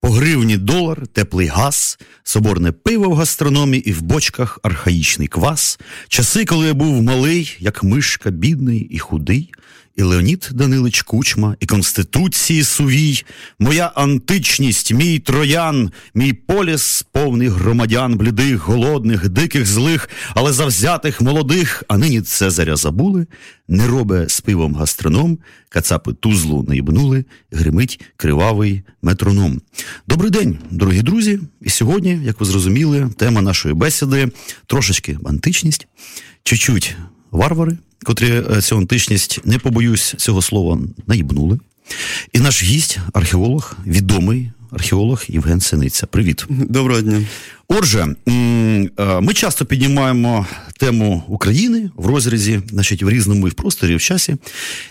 По гривні долар, теплий газ, соборне пиво в гастрономі і в бочках архаїчний квас. Часи, коли я був малий, як мишка, бідний і худий, і Леонід Данилич Кучма, і Конституції Сувій, моя античність, мій троян, мій поліс повний громадян, блідих, голодних, диких, злих, але завзятих молодих, а нині Цезаря забули, не робе з пивом гастроном, кацапи тузлу наїбнули, гримить кривавий метроном. Добрий день, дорогі друзі! І сьогодні, як ви зрозуміли, тема нашої бесіди трошечки античність, чуть-чуть варвари, котрі е, цю античність, не побоюсь цього слова, наїбнули. І наш гість, археолог, відомий археолог Євген Синиця. Привіт. Доброго дня. Отже, е, ми часто піднімаємо тему України в розрізі, значить, в різному і в просторі, і в часі.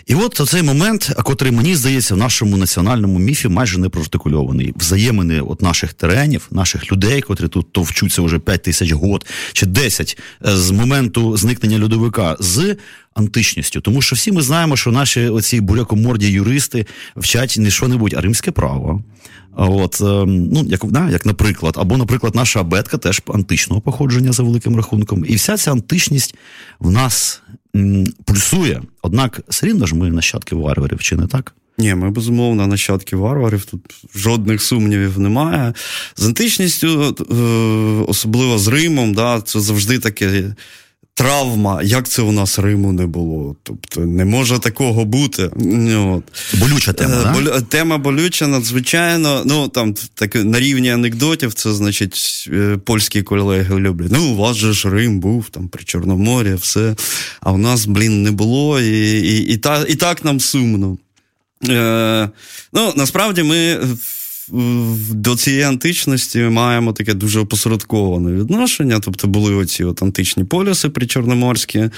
І от цей момент, котрий мені здається, в нашому національному міфі майже не проартикульований. Взаємини от наших теренів, наших людей, котрі тут товчуться вже 5 тисяч год чи 10 е, з моменту зникнення льодовика з античністю. Тому що всі ми знаємо, що наші оці бурякоморді юристи вчать не що-небудь, а римське право. От, ем, ну, як, да, як наприклад, або, наприклад, наша абетка теж античного походження за великим рахунком. І вся ця античність в нас м, пульсує. Однак все рівно ж ми нащадки варварів, чи не так? Ні, ми безумовно нащадки варварів, тут жодних сумнівів немає. З античністю, е, особливо з Римом, да, це завжди таке травма, як це у нас Риму не було. Тобто не може такого бути. От. Болюча тема. Е, да? Тема болюча, надзвичайно. Ну там так на рівні анекдотів, це значить е, польські колеги люблять. Ну, у вас же ж Рим був там при Чорноморі, все. А у нас, блін, не було, і і, і, та, і так нам сумно. Е, Ну, насправді ми до цієї античності маємо таке дуже опосередковане відношення. Тобто були оці от античні полюси причорноморські.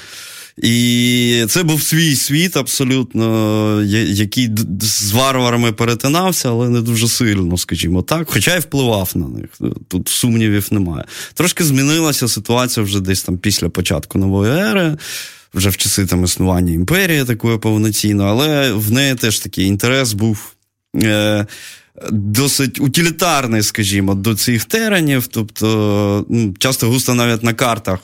І це був свій світ, абсолютно, який з варварами перетинався, але не дуже сильно, скажімо так. Хоча й впливав на них. Тут сумнівів немає. Трошки змінилася ситуація вже десь там після початку нової ери, вже в часи там існування імперії такої повноцінної, але в неї теж такий інтерес був. Е, досить утилітарний, скажімо, до цих теренів. Тобто, ну, часто густо навіть на картах.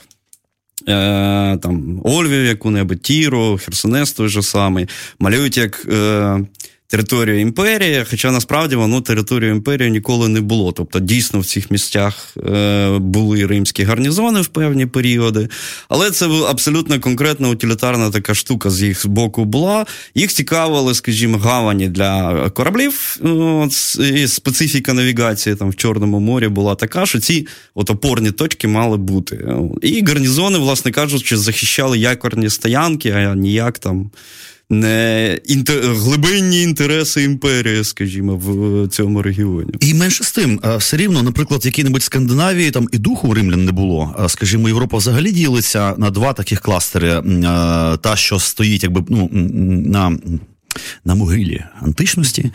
Е, там Ольвів, яку-небудь Тіро, Херсонес той же самий, малюють як е, територію імперії, хоча насправді воно територію імперії ніколи не було. Тобто, дійсно в цих місцях е, були римські гарнізони в певні періоди, але це абсолютно конкретна утилітарна така штука з їх боку була. Їх цікавили, скажімо, гавані для кораблів. От, і Специфіка навігації там в Чорному морі була така, що ці от опорні точки мали бути. І гарнізони, власне кажучи, захищали якорні стоянки, а ніяк там не інтер... глибинні інтереси імперії, скажімо, в цьому регіоні. І менше з тим, все рівно, наприклад, в якій-небудь Скандинавії там і духу римлян не було. Скажімо, Європа взагалі ділиться на два таких кластери: та, що стоїть, якби ну на. На могилі античності,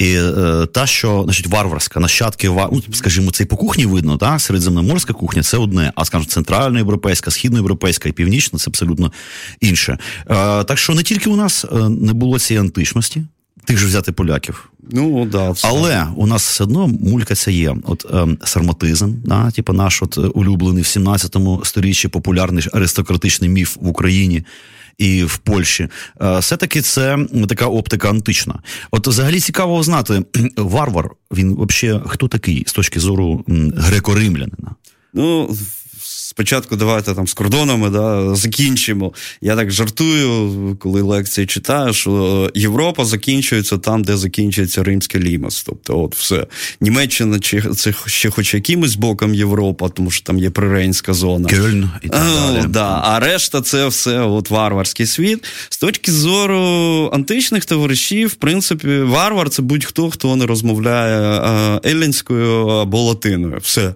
і е, та, що значить, варварська, нащадки, ну, скажімо, це і по кухні видно, та, середземноморська кухня це одне, а скажімо, центральноєвропейська, східноєвропейська і північна це абсолютно інше. Е, так що не тільки у нас е, не було цієї античності, тих же взяти поляків. Ну, да, все. Але у нас все одно мулька ця є. От е, сарматизм, да, типу наш от улюблений в 17 сторіччі популярний аристократичний міф в Україні і в Польщі, е, все-таки це така оптика антична. От взагалі цікаво знати, варвар, він взагалі хто такий з точки зору греко-римлянина? Ну, спочатку давайте там з кордонами да, закінчимо. Я так жартую, коли лекції читаю, що Європа закінчується там, де закінчується римський лімас. Тобто, от все. Німеччина чи це ще хоч якимось боком Європа, тому що там є приренська зона. Кельн і так далі. О, да. А решта це все от варварський світ. З точки зору античних товаришів, в принципі, варвар це будь-хто, хто не розмовляє еллінською або латиною. Все.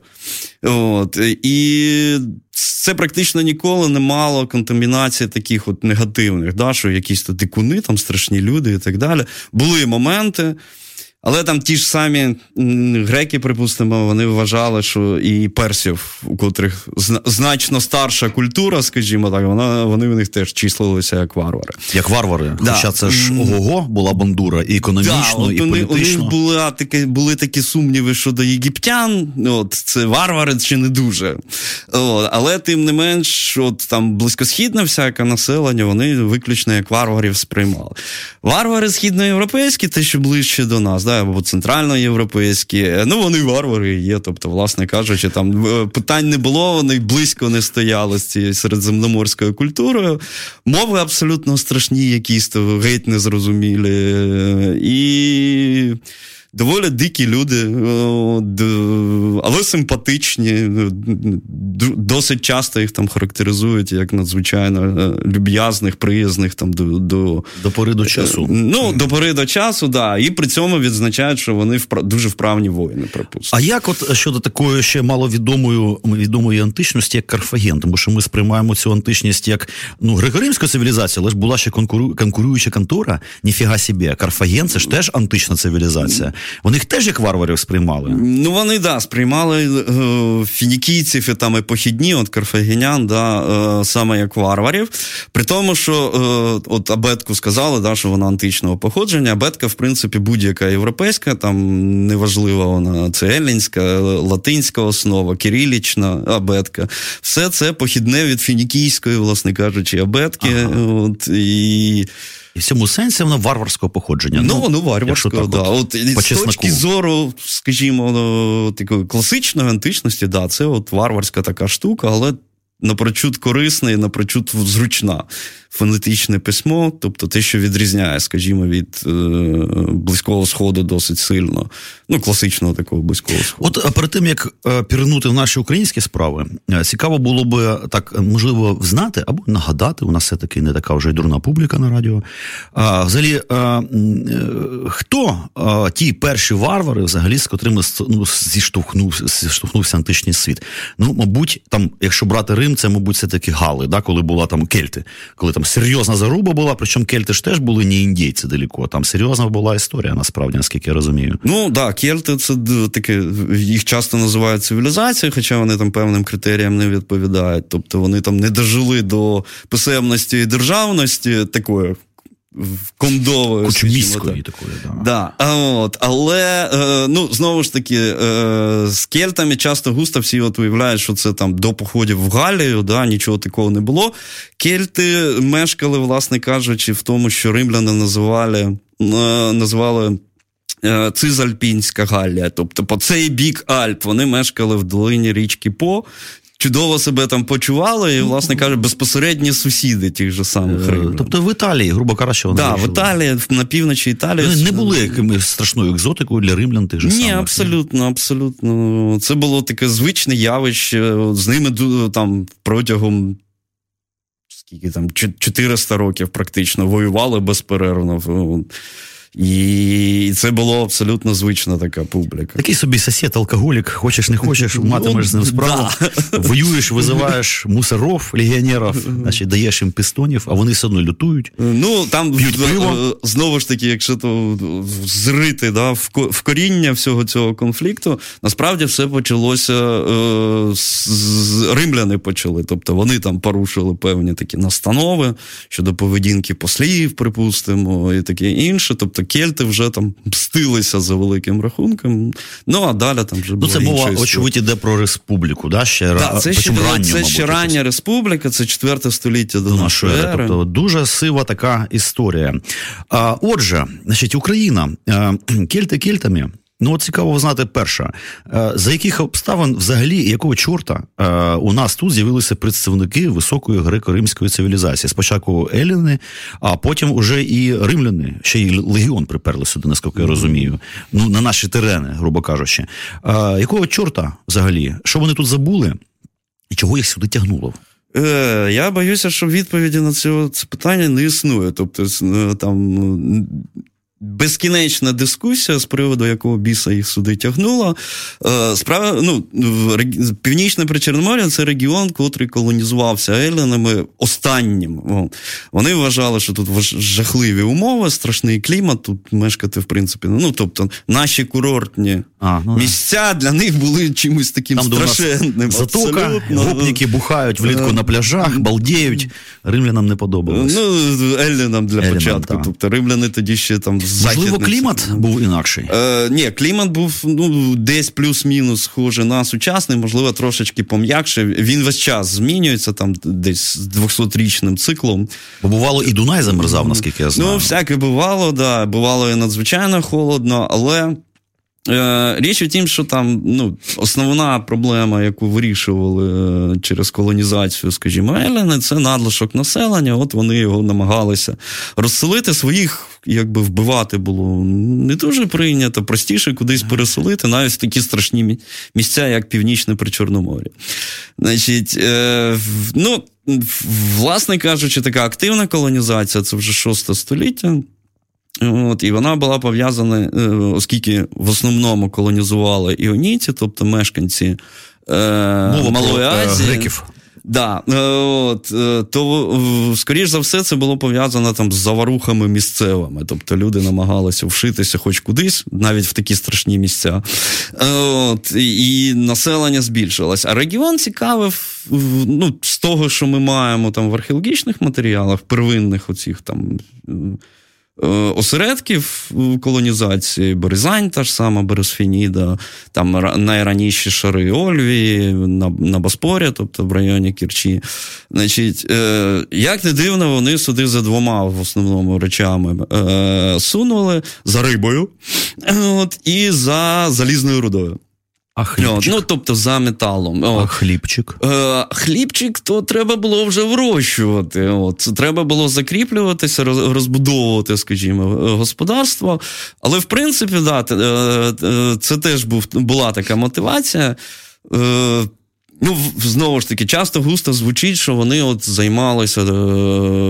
От. І це практично ніколи не мало контамінації таких от негативних, да, що якісь то дикуни, там страшні люди і так далі. Були моменти. Але там ті ж самі греки, припустимо, вони вважали, що і персів, у котрих значно старша культура, скажімо так, вона вони в них теж числилися як варвари. Як варвари. Да. Хоча це ж ого була бандура і економічно, да, і вони, політично. У них були такі, були такі сумніви щодо єгиптян. От це варвари чи не дуже. От, Але тим не менш, от там близькосхідне всяке населення, вони виключно як варварів сприймали. Варвари східноєвропейські, те, що ближче до нас. да, або центральноєвропейські. Ну, вони варвари є. Тобто, власне кажучи, там е, питань не було, вони близько не стояли з цією середземноморською культурою. Мови абсолютно страшні, якісь геть незрозумілі. І доволі дикі люди, е, але симпатичні. Е, досить часто їх там характеризують як надзвичайно е, люб'язних, приязних там до до, до пори до часу. Ну, до пори до часу, да. І при цьому відзначають, що вони впра- дуже вправні воїни, припустимо. А як от щодо такої ще маловідомої відомої античності, як Карфаген, тому що ми сприймаємо цю античність як ну греко-римська цивілізація, але ж була ще конкуру... конкуруюча контора, ніфіга собі. Карфаген це ж теж антична цивілізація. Вони їх теж як варварів сприймали. Ну вони да, сприймали е, фінікійців і там і похідні, от карфагенян, да, е, саме як варварів. При тому, що е, от абетку сказали, да, що вона античного походження. Абетка, в принципі, будь-яка європейська, там неважливо вона це еллінська, латинська основа, кирилічна абетка. Все це похідне від фінікійської, власне кажучи, абетки. Ага. От, і... І в цьому сенсі воно варварського походження. Ну, воно варварського, да. От, от З точки зору, скажімо, ну, такої класичної античності, да, це от варварська така штука, але напрочуд корисна і напрочуд зручна фонетичне письмо, тобто те, що відрізняє, скажімо, від е, близького сходу досить сильно, ну класичного такого близького сходу. От перед тим як е, пірнути в наші українські справи, е, цікаво було б так можливо знати або нагадати. У нас все таки не така вже й дурна публіка на радіо. А, Взагалі, а, е, хто а, ті перші варвари, взагалі, з котрими ну, зіштовхнув, зіштовхнувся античний світ? Ну, мабуть, там, якщо брати Рим, це мабуть все таки Гали, да, коли була там Кельти, коли там серйозна заруба була, причому кельти ж теж були не індійці далеко. Там серйозна була історія, насправді, наскільки я розумію. Ну так, кельти це таке, їх часто називають цивілізацією, хоча вони там певним критеріям не відповідають. Тобто вони там не дожили до писемності і державності такої кондовою. Кучміської такої, да. да. А, от, Але е, ну, знову ж таки, е, з кельтами часто густо всі от уявляють, що це там до походів в Галію, да, нічого такого не було. Кельти мешкали, власне кажучи, в тому, що римляни називали, е, називали. Цизальпінська Галія, тобто по цей бік Альп вони мешкали в долині річки По, чудово себе там почували, і, власне каже, безпосередні сусіди тих же самих римлян. Тобто в Італії, грубо кажучи, вони Так, в Італії, на півночі Італії. Вони не були якимось страшною екзотикою для римлян тих же самих. Ні, абсолютно, абсолютно. Це було таке звичне явище. З ними там протягом. Скільки там 400 років практично воювали безперервно. І це було абсолютно звична така публіка. Такий собі сосед, алкоголік, хочеш не хочеш, матимеш з ним справу. Воюєш, визиваєш мусоров, легіонерів, значить даєш їм пістонів, а вони все одно лютують. Ну там пиво. знову ж таки, якщо то зрити да, в коріння всього цього конфлікту, насправді все почалося е, з римляни почали. Тобто вони там порушили певні такі настанови щодо поведінки послів, припустимо, і таке інше. Тобто кельти вже там мстилися за великим рахунком. Ну а далі там вже Ну, це була очевидь, іде про республіку. да? Ще да, Це ще, ранню, це ще рання республіка, це 4 століття до нашої ери. Тобто дуже сива така історія. А, Отже, значить, Україна кельти кельтами. Ну, от цікаво знати, перша, е, за яких обставин взагалі якого чорта е, у нас тут з'явилися представники високої греко-римської цивілізації? Спочатку Еліни, а потім уже і римляни, ще й легіон приперли сюди, наскільки я розумію. Ну, на наші терени, грубо кажучи. Якого чорта взагалі? Що вони тут забули? І чого їх сюди тягнуло? Е, Я боюся, що відповіді на це, це питання не існує. Тобто, там безкінечна дискусія з приводу якого біса їх сюди тягнуло. Е, справа, ну, Північне Причорномор'я це регіон, котрий колонізувався елінами останнім. Вони вважали, що тут жахливі умови, страшний клімат, тут мешкати, в принципі, ну, тобто, наші курортні а, ну, місця для них були чимось таким Там страшенним. Затока, гопніки бухають влітку на пляжах, балдіють. Римлянам не подобалось. Ну, Еллінам для Еллінам, початку. Так. Тобто римляни тоді ще там Можливо, клімат був інакший. Е, Ні, клімат був ну, десь плюс-мінус схоже на сучасний, можливо, трошечки пом'якше. Він весь час змінюється там десь з 200-річним циклом. Бо бувало, і Дунай замерзав, наскільки я знаю. Ну, всяке бувало, да. Бувало і надзвичайно холодно, але. Е, річ у тім, що там ну, основна проблема, яку вирішували е, через колонізацію, скажімо, Елени, це надлишок населення. От вони його намагалися розселити своїх, якби вбивати було не дуже прийнято, простіше кудись переселити, навіть в такі страшні місця, як Північне Причорномор'я. Значить, е, ну, власне кажучи, така активна колонізація це вже шосте століття. От, І вона була пов'язана, е, оскільки в основному колонізували іонійці, тобто мешканці е, Малої е, Азії. Греків. Да, е, от, То, скоріш за все, це було пов'язано там з заварухами місцевими. Тобто люди намагалися вшитися хоч кудись, навіть в такі страшні місця. От, І населення збільшилось. А регіон цікавив ну, з того, що ми маємо там в археологічних матеріалах, первинних оцих там. Е, осередків колонізації, Березань, та ж сама Бересфініда, там найраніші шари Ольвії, на на Боспорі, тобто в районі Кірчі. Значить, е, Як не дивно, вони сюди за двома в основному речами е, сунули за рибою от, і за залізною рудою. А хлібчик? Ну, тобто за металом. А хлібчик? Е, Хлібчик то треба було вже вирощувати. От. Треба було закріплюватися, розбудовувати, скажімо, господарство. Але, в принципі, да, е, е, це теж був, була така мотивація. Е, Ну, знову ж таки, часто густо звучить, що вони от займалися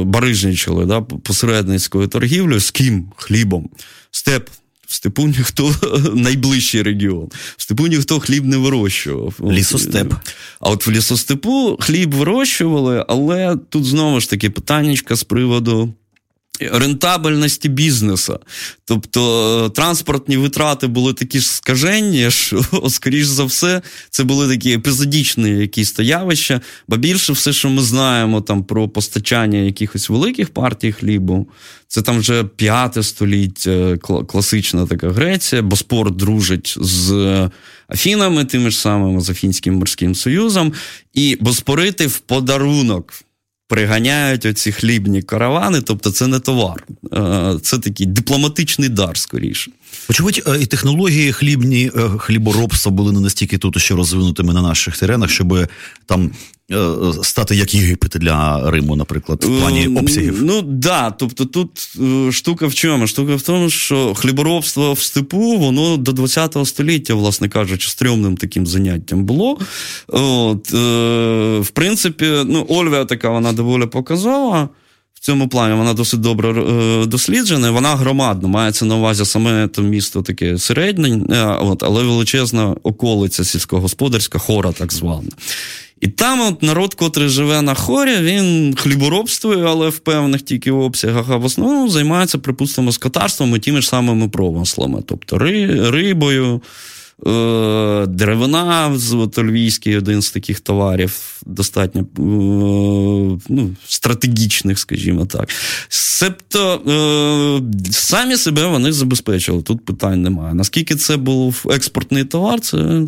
барижничали да, посередницькою торгівлею з ким? Хлібом. Степ в степу ніхто найближчий регіон. В степу ніхто хліб не вирощував. Лісостеп. А от в лісостепу хліб вирощували, але тут знову ж таки питаннячка з приводу. Рентабельності бізнесу. Тобто транспортні витрати були такі ж скажені, що, скоріш за все, це були такі епізодічні якісь явища, бо більше все, що ми знаємо там про постачання якихось великих партій хлібу, це там вже п'яте століття, класична така Греція, бо спорт дружить з Афінами, тими ж самими з Афінським морським союзом, і боспорити в подарунок приганяють оці хлібні каравани, тобто це не товар, е, це такий дипломатичний дар скоріше. Очевидь, е, і технології хлібні е, хліборобства були не настільки тут ще розвинутими на наших теренах, щоб там стати як Єгипет для Риму, наприклад, в плані обсягів. Ну да, тобто тут штука в чому? Штука в тому, що хліборобство в степу, воно до ХХ століття, власне кажучи, стрьомним таким заняттям було. От, В принципі, ну, Ольвія така, вона доволі показова цьому плані вона досить добре е, досліджена. Вона громадна, мається на увазі саме то місто таке середнє, е, от, але величезна околиця сільськогосподарська, хора так звана. І там от народ, котрий живе на хорі, він хліборобствує, але в певних тільки обсягах, а в основному займається, припустимо, скотарством і тими ж самими промислами, тобто рибою. Е, деревина от, львівський один з таких товарів, достатньо е, ну, стратегічних, скажімо так. Себто е, самі себе вони забезпечили. Тут питань немає. Наскільки це був експортний товар, це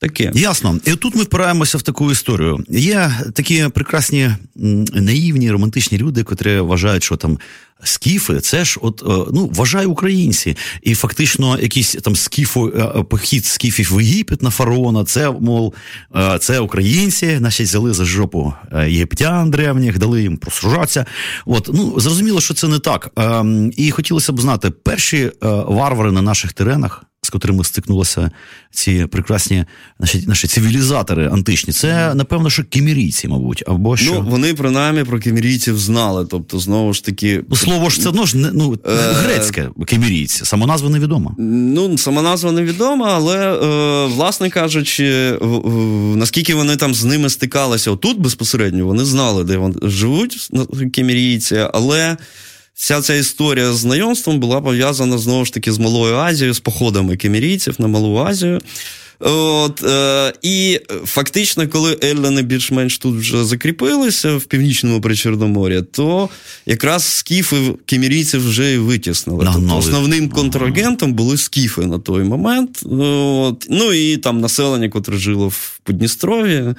Таке. Ясно. І тут ми впираємося в таку історію. Є такі прекрасні наївні, романтичні люди, котрі вважають, що там скіфи, це ж от е, ну вважає українці, і фактично якийсь там скіфо, е, е, похід скіфів в Єгипет на фараона. Це мов це українці, наші взяли за жопу єгиптян древніх, дали їм просужатися. От ну зрозуміло, що це не так. Ем, і хотілося б знати, перші варвари на наших теренах з котрими стикнулися ці прекрасні наші наші цивілізатори античні, це напевно, що кемірійці, мабуть, або що Ну, вони принаймні про кемірійців знали. Тобто, знову ж таки, ну слово ж це ну, ж не ну е, грецьке кемірійці, самоназва невідома. Ну самоназва невідома, але е, власне кажучи, наскільки вони там з ними стикалися отут безпосередньо, вони знали, де вони живуть кемірійці, але. Вся ця історія з знайомством була пов'язана знову ж таки з Малою Азією, з походами кемірійців на Малу Азію. От, е, І фактично, коли Еллени більш-менш тут вже закріпилися в північному причорномор'я, то якраз скіфи кемірійців вже і витіснили. No, тобто Основним контрагентом були скіфи на той момент. От, Ну і там населення, котре жило в Подністрові.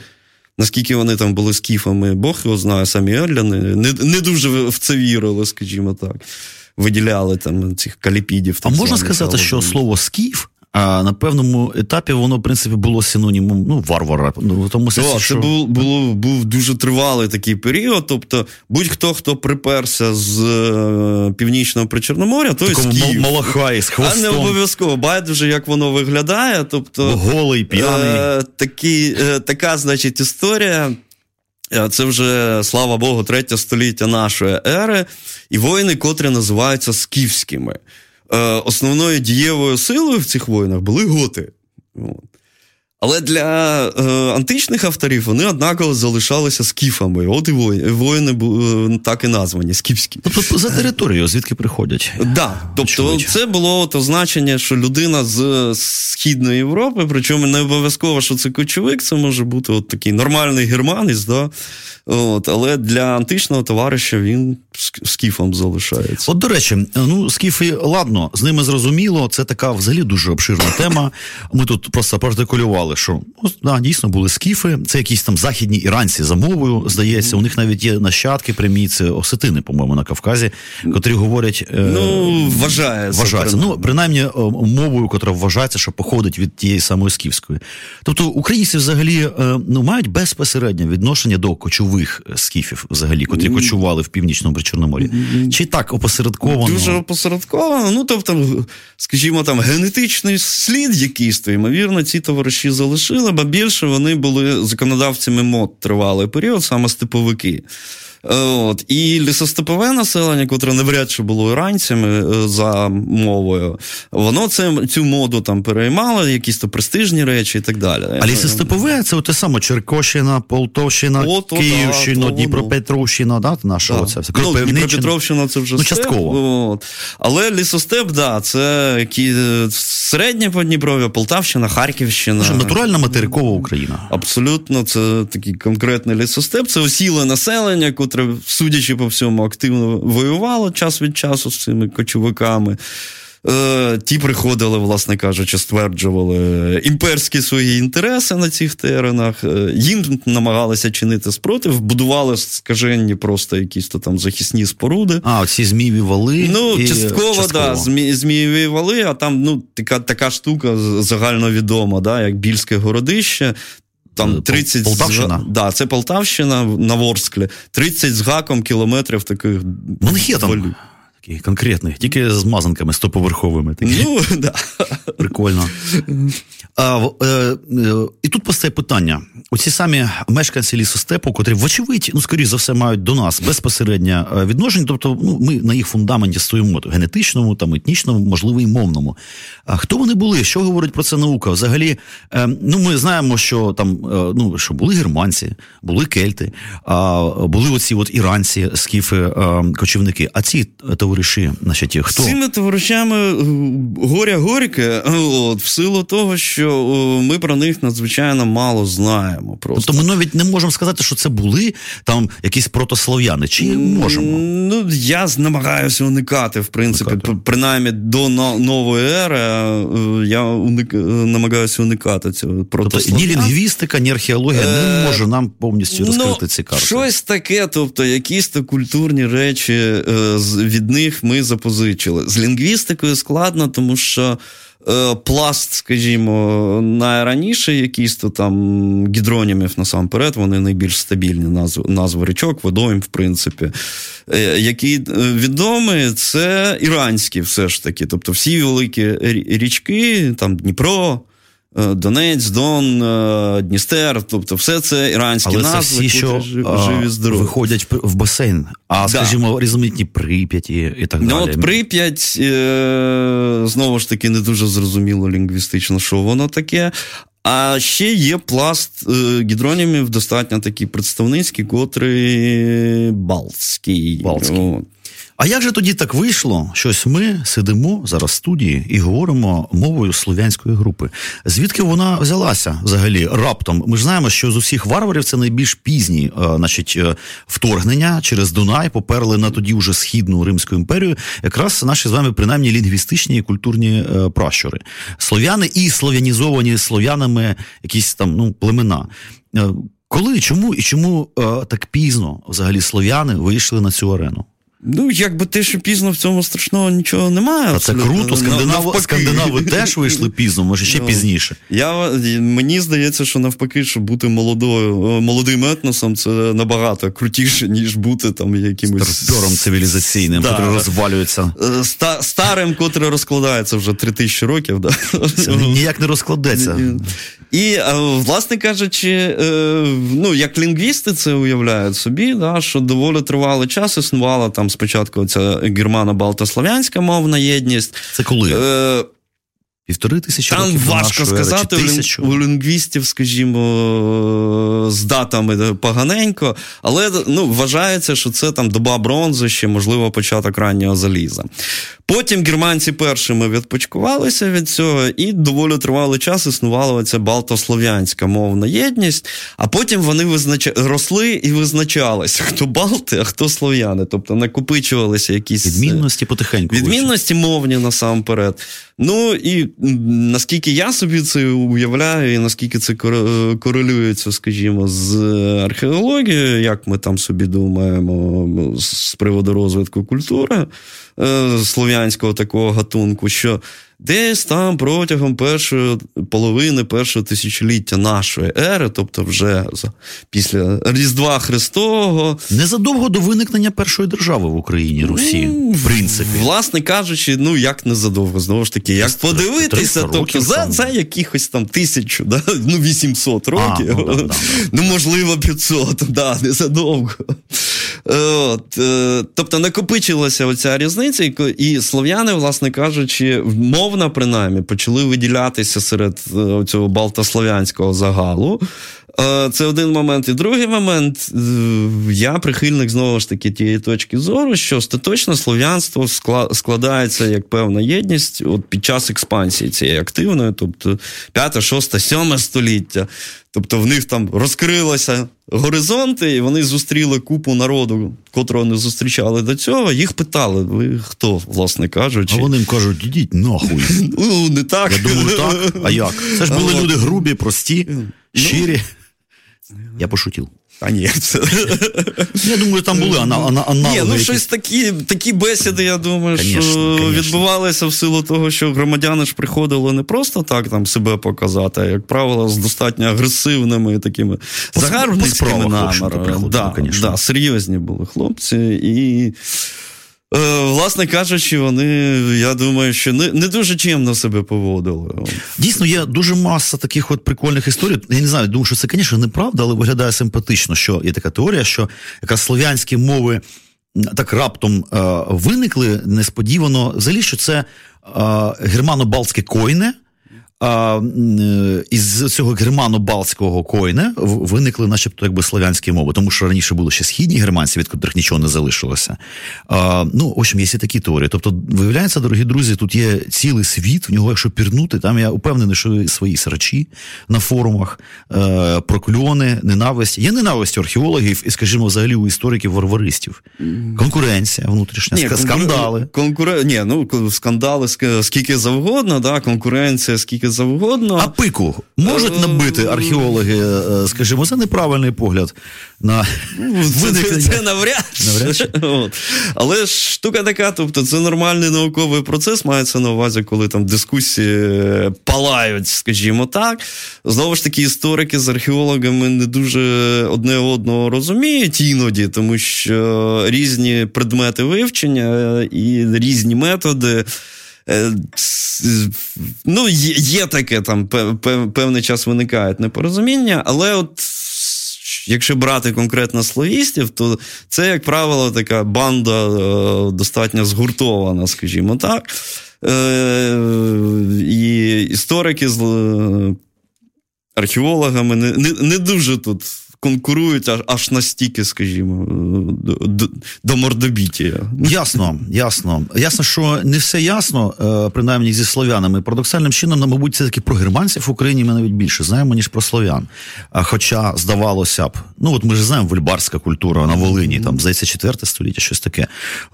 Наскільки вони там були скіфами, Бог його знає, самі Елляни не не дуже в це вірили, скажімо так. Виділяли там цих каліпідів. А можна сказати, що слово скіф а на певному етапі воно, в принципі, було синонімом ну, варвара. Ну, тому сенсі, що... Це був було, був дуже тривалий такий період. Тобто, будь-хто, хто приперся з е, північного причорноморя, той Такому з Київ. Малахай, з хвостом. А не обов'язково. Байдуже, як воно виглядає. Тобто, Голий, п'яний. Е, такі, е, Така, значить, історія. Е, це вже, слава Богу, третє століття нашої ери, і воїни, котрі називаються скіфськими. Е, основною дієвою силою в цих воїнах були готи. Але для е, античних авторів вони однаково залишалися скіфами. От і воїни, воїни були так і названі скіфські. Тобто за територію, звідки приходять? Так, да, тобто це було от означення, що людина з Східної Європи, причому не обов'язково, що це кочовик, це може бути от такий нормальний германець, да? От, але для античного товариша він скіфом залишається. От, до речі, ну скіфи, ладно, з ними зрозуміло, це така взагалі дуже обширна тема. Ми тут просто протикулювали, що ну, да, дійсно були скіфи, це якісь там західні іранці за мовою, здається. У них навіть є нащадки прямі, це осетини, по-моєму, на Кавказі, котрі говорять. Е, ну, вважається. Вважається. Ну, принаймні, е, мовою, котра вважається, що походить від тієї самої скіфської. Тобто українці взагалі е, ну, мають безпосереднє відношення до кочових скіфів, взагалі, котрі кочували в північному Чорноморі? Чи так опосередковано? Дуже опосередковано. Ну, тобто, скажімо, там генетичний слід якийсь, то, ймовірно, ці товариші залишили, ба більше вони були законодавцями мод тривалий період, саме степовики. От. І лісостепове населення, котре навряд чи було іранцями е, за мовою, воно це, цю моду там переймало, якісь то престижні речі і так далі. А лісостепове це те саме Черкощина, Полтовщина, О, то, Київщина, да, Дніпропетровщина, да, наша да. оця. Ну, Дніпропетровщина це вже ну, частково. От. Але лісостеп, да, це які, середнє Подніпров'я, Полтавщина, Харківщина. Що, натуральна материкова Україна. Абсолютно, це такий конкретний лісостеп, це осіле населення, котре, судячи по всьому, активно воювало час від часу з цими кочовиками. Е, ті приходили, власне кажучи, стверджували імперські свої інтереси на цих теренах. Е, їм намагалися чинити спротив, будували скаженні просто якісь то там захисні споруди. А, ці змієві вали. Ну, і частково, частково. да, змі, змієві вали, а там ну, така така штука загальновідома, да, як Більське городище. Там 30 Полтавщина? З... Да, це Полтавщина на Ворсклі. 30 з гаком кілометрів таких. Манхеттен. Такий конкретний, тільки з мазанками стоповерховими. Такі. Ну, да. Прикольно. А, е, е, І тут постає питання: оці самі мешканці лісостепу, котрі, вочевидь, ну, скоріш за все, мають до нас безпосереднє е, відношення, тобто ну, ми на їх фундаменті стоїмо генетичному, там, етнічному, можливо, і мовному. А хто вони були? Що говорить про це наука? Взагалі, е, ну, ми знаємо, що там е, ну, що були германці, були кельти, були оці от іранці, скіфи, е, кочівники. А ці товариші? Значить, хто? Цими товаришами е, горя горьке, от, в силу того, що ми про них надзвичайно мало знаємо. Просто. Тобто ми навіть не можемо сказати, що це були там якісь протослов'яни. Чи можемо? Ну, я намагаюся уникати, в принципі, уникати. принаймні до нової ери. Я уник... намагаюся уникати цього протослов'ян. Тобто ні лінгвістика, ні археологія не може нам повністю розкрити ну, ці карти. Щось таке, тобто якісь то культурні речі е, від них ми запозичили. З лінгвістикою складно, тому що. Е, пласт, скажімо, найраніше, якісь то там гідронімів насамперед, вони найбільш стабільні назви, назви річок, водойм, в принципі. Е, які відомі, це іранські все ж таки. Тобто всі великі річки, там Дніпро, Е, Донець, Дон, е, Дністер, тобто все це іранські Але назви, це всі, що живі здорові. виходять в басейн, а да. скажімо, різноманітні прип'яті і так ну, далі. Ну, от Прип'ять, е, знову ж таки, не дуже зрозуміло лінгвістично, що воно таке. А ще є пласт гідронімів, достатньо такий представницький, котрий Балтський. Балтський. А як же тоді так вийшло, що ось ми сидимо зараз в студії і говоримо мовою слов'янської групи? Звідки вона взялася взагалі раптом? Ми ж знаємо, що з усіх варварів це найбільш пізні, е, значить, е, вторгнення через Дунай поперли на тоді вже східну Римську імперію, якраз наші з вами принаймні лінгвістичні і культурні е, пращури. Слов'яни і слов'янізовані слов'янами якісь там ну племена. Коли, чому і чому так пізно взагалі слов'яни вийшли на цю арену? Ну, якби те, що пізно в цьому страшного нічого немає. А це круто. Скандинави, скандинави теж вийшли пізно, може ще ну, пізніше. Я, Мені здається, що навпаки, щоб бути молодою, молодим етносом, це набагато крутіше, ніж бути там якимось Старпером цивілізаційним, да. котрий розвалюється. Е, ста, старим, котрий розкладається вже три тисячі років. Да? Це ніяк не розкладеться. І, е, власне кажучи, е, ну, як лінгвісти це уявляють собі, да, що доволі тривалий час існувала там спочатку ця германо-балтослов'янська мовна єдність. Це коли? Е, Півтори тисячі Там років важко сказати у лінгвістів, скажімо, з датами поганенько, але ну, вважається, що це там доба бронзи, ще, можливо, початок раннього заліза. Потім германці першими відпочкувалися від цього, і доволі тривалий час існувала ця балтослов'янська мовна єдність, а потім вони визнач... росли і визначалися, хто балти, а хто слов'яни. Тобто накопичувалися якісь відмінності потихеньку. Відмінності мовні насамперед. Ну і наскільки я собі це уявляю, і наскільки це корелюється, скажімо, з археологією, як ми там собі думаємо з приводу розвитку культури е, слов'янського такого гатунку, що десь там протягом першої половини першого тисячоліття нашої ери, тобто вже після Різдва Христового. Незадовго до виникнення першої держави в Україні Русі, ну, в принципі. Власне кажучи, ну як незадовго, знову ж таки, як подивитися, тобто за за якихось там тисячу, да? ну 800 років, а, ну, да, да, ну можливо, 500, да, незадовго. От, е, Тобто накопичилася оця різниця, і слов'яни, власне кажучи, мовно принаймні почали виділятися серед е, цього балтослов'янського загалу. Е, це один момент. І другий момент, я прихильник знову ж таки тієї точки зору, що остаточно слов'янство складається як певна єдність от під час експансії цієї активної, тобто 5, 6, 7 століття. Тобто в них там розкрилися горизонти, і вони зустріли купу народу, котрого не зустрічали до цього. Їх питали: ви хто, власне кажучи. А вони їм кажуть, ідіть нахуй. Ну, не так. Я думаю, так. А як? Це ж були люди грубі, прості, ну, щирі. Я пошутів. А ні. Я думаю, там були аналоги. Ні, ну щось такі такі бесіди, я думаю, конечно, що конечно. відбувалися в силу того, що громадяни ж приходили не просто так там себе показати, а як правило, з достатньо агресивними такими загарбницькими намірами. Да, да, серйозні були хлопці. І власне кажучи, вони, я думаю, що не не дуже чимно себе поводили. Дійсно, є дуже маса таких от прикольних історій. Я не знаю, думаю, що це, звісно, неправда, але виглядає симпатично, що є така теорія, що якраз слов'янські мови так раптом е, виникли несподівано. Взагалі, що це е, германо-балтське койне. А, е, із цього германо-балтського койне виникли, начебто, якби слов'янські мови, тому що раніше були ще східні германці, від котрих нічого не залишилося. А, Ну, в общем, є і такі теорії. Тобто, виявляється, дорогі друзі, тут є цілий світ, в нього, якщо пірнути, там я упевнений, що свої срачі на форумах, е, прокльони, ненависть. Є ненависть у археологів і, скажімо, взагалі у істориків варваристів. Конкуренція внутрішня, Ні, скандали. Конкур... Ні, ну скандали скільки завгодно, да, конкуренція скільки завгодно. А пику можуть е, набити археологи, е, скажімо, це неправильний погляд на ну, це, це навряд. навряд От. Але штука така, тобто це нормальний науковий процес, мається на увазі, коли там дискусії палають, скажімо так. Знову ж таки, історики з археологами не дуже одне одного розуміють іноді, тому що різні предмети вивчення і різні методи. Е, ну, є таке там певний час виникають непорозуміння, але от. Якщо брати конкретно словістів, то це, як правило, така банда е, достатньо згуртована, скажімо так. Е, І історики з археологами не, не, не дуже тут конкурують аж аж настільки, скажімо, до, до мордобіття. Ясно, ясно. Ясно, що не все ясно, е, принаймні зі слов'янами. Парадоксальним чином, ну, мабуть, це таки про германців в Україні ми навіть більше знаємо, ніж про слов'ян. Хоча, здавалося б, ну от ми ж знаємо вульбарська культура на Волині, там, здається, 4 століття, щось таке.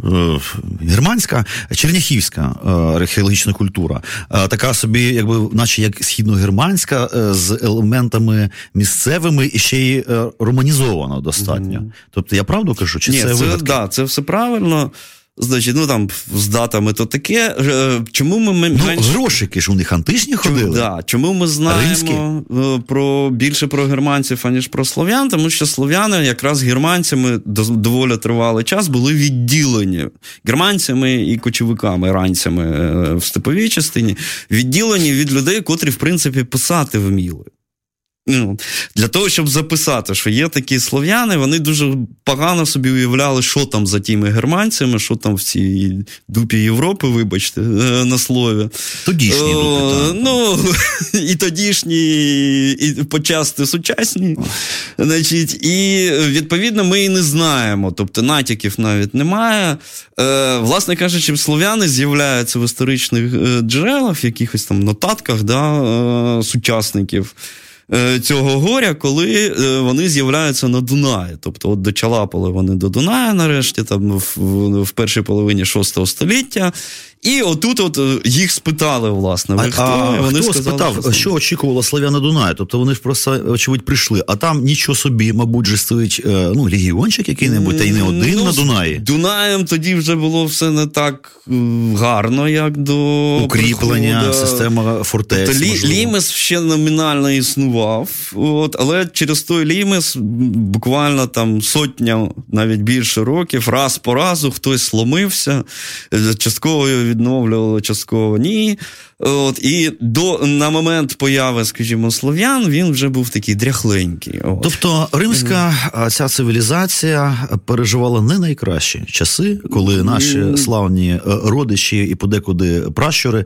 Е, германська, черняхівська е, археологічна культура. Така собі, якби, наче як східногерманська, з елементами місцевими і ще й романізовано достатньо. Mm-hmm. Тобто я правду кажу, чи Ні, це це, да, це все правильно. Значить, ну там з датами то таке. Е, чому ми менш... Ну, грошики ж у них античні ходили? Чому, да. Чому ми знаємо Римські? Е, про більше про германців, аніж про слов'ян? Тому що слов'яни якраз германцями доволі тривалий час були відділені германцями і кочовиками, ранцями е, в степовій частині, відділені від людей, котрі в принципі писати вміли. Ну, Для того, щоб записати, що є такі слов'яни, вони дуже погано собі уявляли, що там за тими германцями, що там в цій дупі Європи, вибачте, е, на слові. Тодішні дупи, Ну, і тодішні, і почасти сучасні. Значить, І відповідно ми і не знаємо. Тобто натяків навіть немає. Е, Власне кажучи, слов'яни з'являються в історичних е, джерелах, в якихось там нотатках да, е, сучасників. Е, цього горя, коли е, вони з'являються на Дунаї. Тобто, от дочалапали вони до Дуная, нарешті, там в, в, першій половині шостого століття. І отут от е, їх спитали, власне, ви а, хто? А, вони хто сказали, спитав, що, що очікувало Слав'яна Дунаю? Тобто вони ж просто, очевидь, прийшли, а там нічого собі, мабуть, же стоїть ну, легіончик який-небудь, та й не один ну, на Дунаї. Дунаєм тоді вже було все не так гарно, як до укріплення, приходу. система фортець. Тобто, лі, Лімес ще номінально існував, от, але через той Лімес буквально там сотня, навіть більше років, раз по разу хтось сломився, е, частково відновлювали, частково ні. От, І до, на момент появи, скажімо, слов'ян, він вже був такий дряхленький. От. Тобто римська ця цивілізація переживала не найкращі часи, коли наші славні е, родичі і подекуди пращури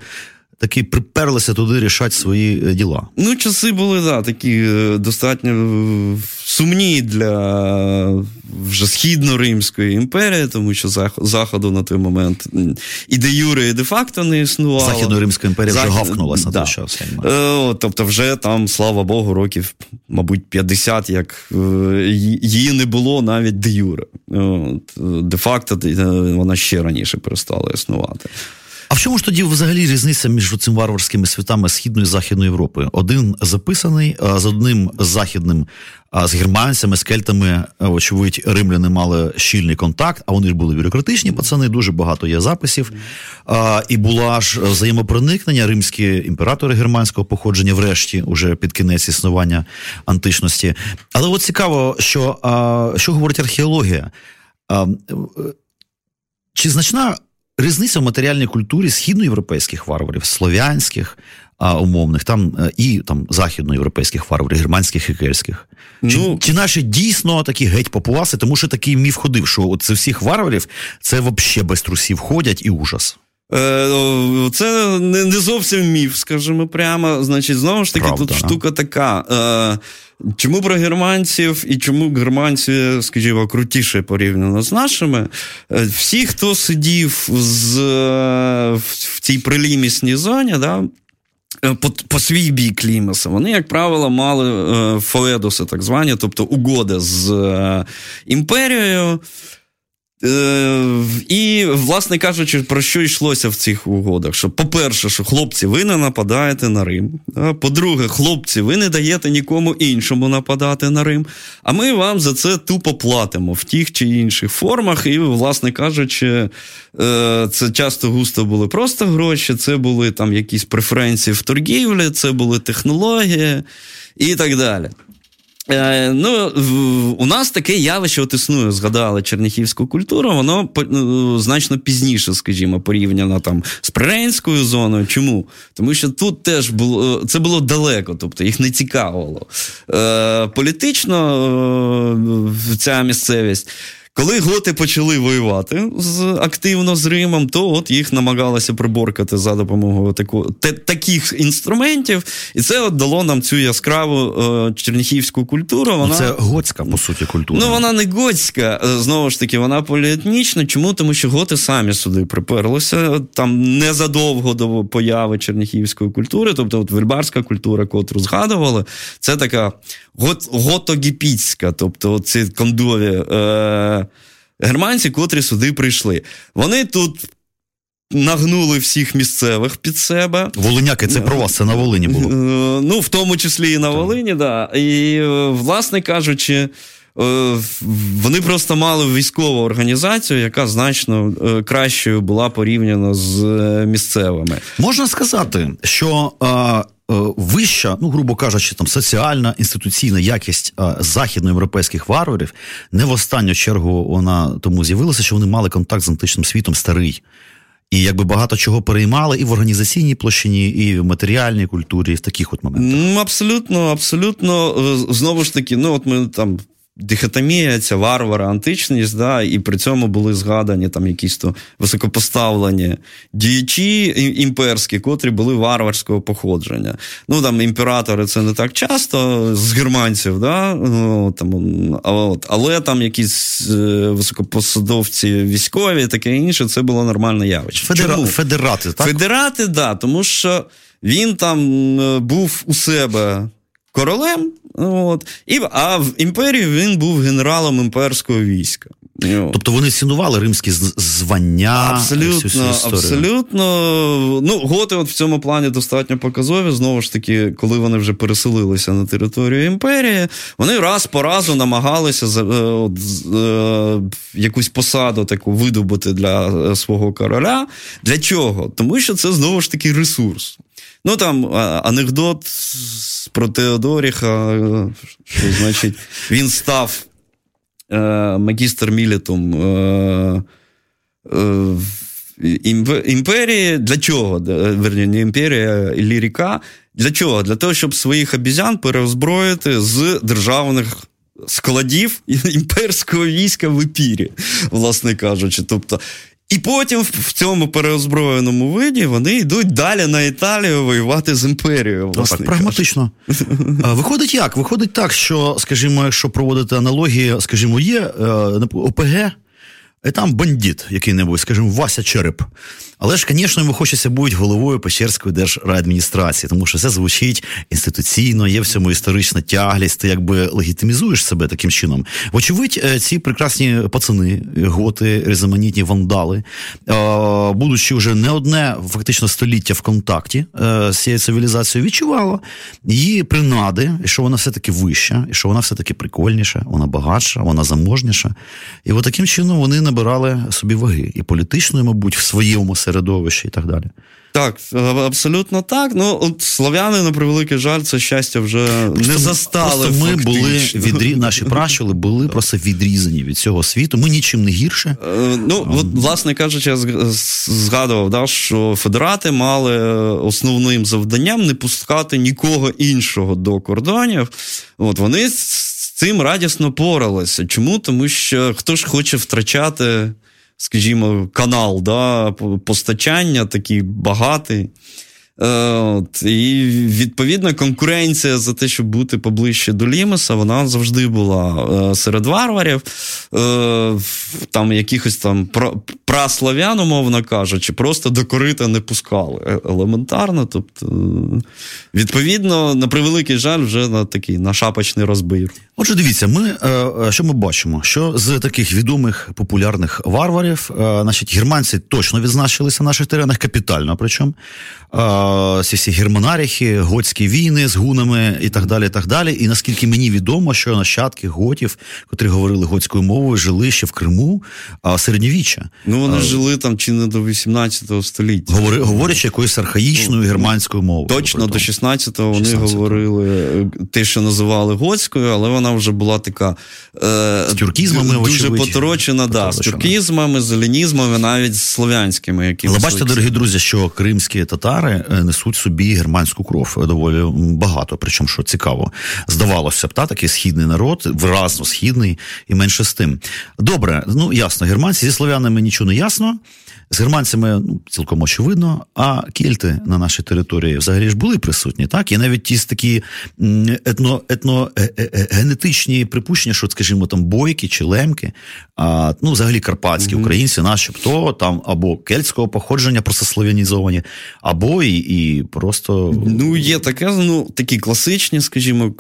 таки приперлися туди рішати свої е, діла. Ну, часи були, да, такі е, достатньо е, сумні для вже східно-римської імперії, тому що заходу на той момент і де юре, і де факто не існувало. Західно-римська імперія Захід... вже гавкнулася на той час. Тобто, вже там, слава Богу, років, мабуть, 50, як її не було навіть де юре. Де факто вона ще раніше перестала існувати. А в чому ж тоді взагалі різниця між цими варварськими світами Східної і Західної Європи? Один записаний, з одним західним, з германцями, з кельтами, очевидь, римляни мали щільний контакт, а вони ж були бюрократичні пацани, дуже багато є записів. І була ж взаємопроникнення римські імператори германського походження, врешті, уже під кінець існування античності. Але от цікаво, що, що говорить археологія. Чи значна різниця в матеріальній культурі східноєвропейських варварів, слов'янських а, умовних, там е, і там західноєвропейських варварів, германських і кельських. Ну, чи, чи наші дійсно такі геть попуаси, тому що такий міф ходив, що от це всіх варварів це взагалі без трусів ходять і ужас. Е, це не зовсім міф, скажімо прямо. Значить, знову ж таки, Правда, тут штука така. Е, чому про германців і чому германці, скажімо, крутіше порівняно з нашими? Е, всі, хто сидів з, в цій прилімісній зоні, да, по по свій бік Лімеса, вони, як правило, мали фоедоси, так звані, тобто угоди з імперією. Е, і, власне кажучи, про що йшлося в цих угодах? Що, по-перше, що хлопці, ви не нападаєте на Рим. По-друге, хлопці, ви не даєте нікому іншому нападати на Рим. А ми вам за це тупо платимо в тих чи інших формах. І, власне кажучи, е, це часто густо були просто гроші, це були там якісь преференції в торгівлі, це були технології і так далі. Е, ну, У нас таке явище от існує, згадали черніхівську культуру, воно ну, значно пізніше, скажімо, порівняно там з Приренською зоною. Чому? Тому що тут теж було це було далеко, тобто їх не цікавило. Е, Політично е, ця місцевість. Коли готи почали воювати з, активно з Римом, то от їх намагалися приборкати за допомогою таку, те, таких інструментів, і це от дало нам цю яскраву е, черніхівську культуру. Вона, Це готська, по суті, культура. Ну, вона не готська, е, знову ж таки, вона поліетнічна. Чому? Тому що готи самі сюди приперлися там незадовго до появи черніхівської культури, тобто от вельбарська культура, котру згадували, це така гот, готогіпіцька, тобто ці кондові. Е, германці, котрі сюди прийшли. Вони тут. Нагнули всіх місцевих під себе. Волиняки, це про вас, це на Волині було. Е, ну, в тому числі і на Волині, да. І, е, власне кажучи, е, вони просто мали військову організацію, яка значно кращою була порівняна з місцевими. Можна сказати, що Е, вища, ну грубо кажучи, там соціальна інституційна якість е, західноєвропейських варварів не в останню чергу вона тому з'явилася, що вони мали контакт з античним світом старий. І якби багато чого переймали і в організаційній площині, і в матеріальній культурі, і в таких от моментах. Ну, абсолютно, абсолютно. Е, знову ж таки, ну от ми там дихотомія, ця варвара, античність, да, і при цьому були згадані там якісь то високопоставлені діячі імперські, котрі були варварського походження. Ну там імператори це не так часто з германців, да, ну, там, от, але там якісь е, високопосадовці військові, таке інше, це було нормальне явище. Федера... Федерати, так? Федерати, да, тому що він там е, був у себе королем. От. І, А в імперії він був генералом імперського війська. Тобто вони цінували римські звання. Абсолютно, абсолютно. Ну, готи от в цьому плані достатньо показові. Знову ж таки, коли вони вже переселилися на територію імперії, вони раз по разу намагалися е, от, е, якусь посаду таку видобути для е, свого короля. Для чого? Тому що це знову ж таки ресурс. Ну там анекдот про Теодоріха, що значить, він став е, магістр Мілітом е, е, імперії. Для чого? Верні, не імперія, ліріка. Для чого? Для того, щоб своїх обізян переозброїти з державних. Складів імперського війська в епірі, власне кажучи. Тобто і потім в цьому переозброєному виді вони йдуть далі на Італію воювати з імперією. власне так, Прагматично. Виходить як? Виходить так, що, скажімо, якщо проводити аналогії, скажімо, є е, ОПГ, і там бандит який-небудь, скажімо, Вася Череп. Але ж, звісно, йому хочеться бути головою Печерської держрайадміністрації, тому що це звучить інституційно, є в цьому історична тяглість, ти якби легітимізуєш себе таким чином. Вочевидь, е, ці прекрасні пацани, готи, різноманітні вандали, е, будучи вже не одне фактично століття в контакті е, з цією цивілізацією, відчувала її принади, що вона все-таки вища, і що вона все-таки прикольніша, вона багатша, вона заможніша. І от таким чином вони набирали собі ваги і політичної, мабуть, в своєму середовищі середовище і так далі. Так, абсолютно так. Ну, от слов'яни, на превеликий жаль, це щастя вже просто, не застали. Просто Ми були відрі... наші пращули були просто відрізані від цього світу. Ми нічим не гірше. Е, ну, от, власне кажучи, я згадував, да, що федерати мали основним завданням не пускати нікого іншого до кордонів. От Вони з цим радісно поралися. Чому? Тому що хто ж хоче втрачати скажімо, канал да, постачання, такий багатий. Е, от, І відповідно конкуренція за те, щоб бути поближче до Лімеса, вона завжди була е, серед варварів, е, там якихось там праслав'ян, умовно кажучи, просто до корита не пускали елементарно. Тобто, відповідно, на превеликий жаль, вже на такий на шапочний розбір. Отже, дивіться, ми що ми бачимо? Що з таких відомих популярних варварів, значить, германці точно відзначилися на наших теренах капітально, причому ці всі гермонаріхи, готські війни з гунами і так далі. І так далі. І наскільки мені відомо, що нащадки готів, котрі говорили готською мовою, жили ще в Криму а, середньовіччя. Ну вони а, жили там чи не до 18 століття. Говори, говорячи якоюсь архаїчною германською мовою. Точно до 16-го вони 16 говорили е, те, що називали готською, але вона вже була така е, з тюркізмами дуже поторочена, да, з тюркізмами, з елінізмами, навіть з слов'янськими. Які але бачите, дорогі друзі, що кримські татари е, несуть собі германську кров доволі багато. Причому що цікаво, здавалося б, та такий східний народ, виразно східний і менше з тим. Добре, ну ясно, германці зі слов'янами нічого не ясно. З германцями ну, цілком очевидно, а кельти на нашій території взагалі ж були присутні, так? І навіть ті такі етно, етно, е, е, е, генетичні припущення, що, скажімо, там бойки чи лемки, а, ну, взагалі карпатські mm-hmm. українці, начебто там або кельтського походження, просто слав'янізовані, або і і просто. Ну, є таке, ну, такі класичні, скажімо,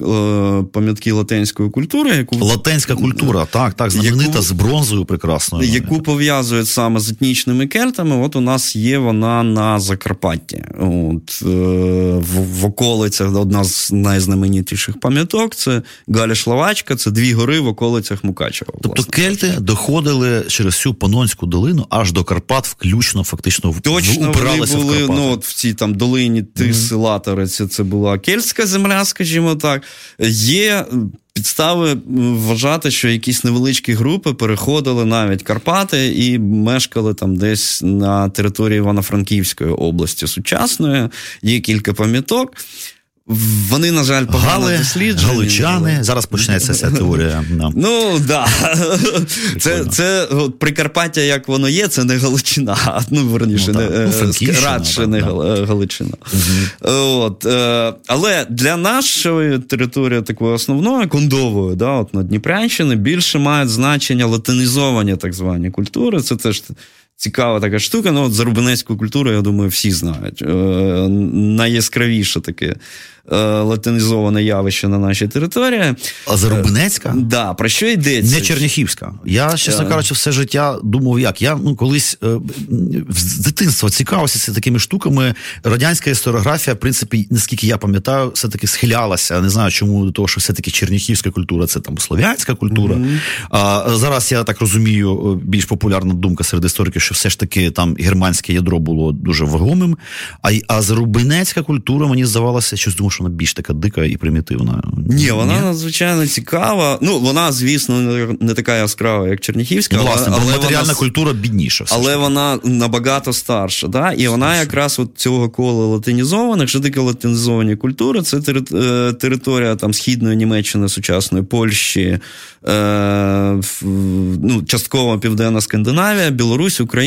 пам'ятки латинської культури. яку... Латинська культура, так, так, знаменита яку... з бронзою прекрасною. Яку пов'язують саме з етнічними кельтами кельтами, от у нас є вона на Закарпатті. От, е, В в околицях одна з найзнаменітіших пам'яток це Галя Шлавачка, це дві гори в околицях Мукачева. Тобто кельти доходили через всю Панонську долину аж до Карпат, включно фактично Точно вони були в ну, от в цій там долині Тиси, mm-hmm. Латериці, це була кельтська земля, скажімо так. Є підстави вважати, що якісь невеличкі групи переходили навіть Карпати і мешкали там десь на території Івано-Франківської області сучасної. Є кілька пам'яток. Вони, на жаль, погано Гали, досліджені. Галичани. Зараз почнеться ця теорія. No. Ну, да. Це це от, Прикарпаття, як воно є, це не Галичина. Ну, верніше, ну, не, ну, радше не да. Галичина. Угу. От, е, Але для нашої території такої основної, кондової, да, от на Дніпрянщини, більше мають значення латинізовані так звані культури. Це теж цікава така штука. Ну, от Зарубинецьку культуру, я думаю, всі знають. Е, Найяскравіше таке Е, латинізоване явище на нашій території. А Зарубинецька? Е, да, Про що йдеться? Не Черніхівська. Я, чесно е. кажучи, все життя думав, як. Я ну, колись з дитинства цікавився такими штуками. Радянська історіографія, в принципі, наскільки я пам'ятаю, все-таки схилялася. Не знаю, чому до того, що все-таки черніхівська культура це там слов'янська культура. Mm-hmm. А зараз я так розумію, більш популярна думка серед істориків, що все ж таки там германське ядро було дуже вагомим. А а зарубинецька культура мені здавалося, щось думав, що вона більш така дика і примітивна. Ні, вона Ні? надзвичайно цікава. Ну, вона, звісно, не така яскрава, як Черніхівська. Ну, власне, але матеріальна вона, культура бідніша. Все але вона набагато старша. Да? І вона якраз от цього кола латинізованих, що таке латинізовані культури, це е, територія там східної Німеччини, сучасної Польщі, е, ну, частково Південна Скандинавія, Білорусь, Україна.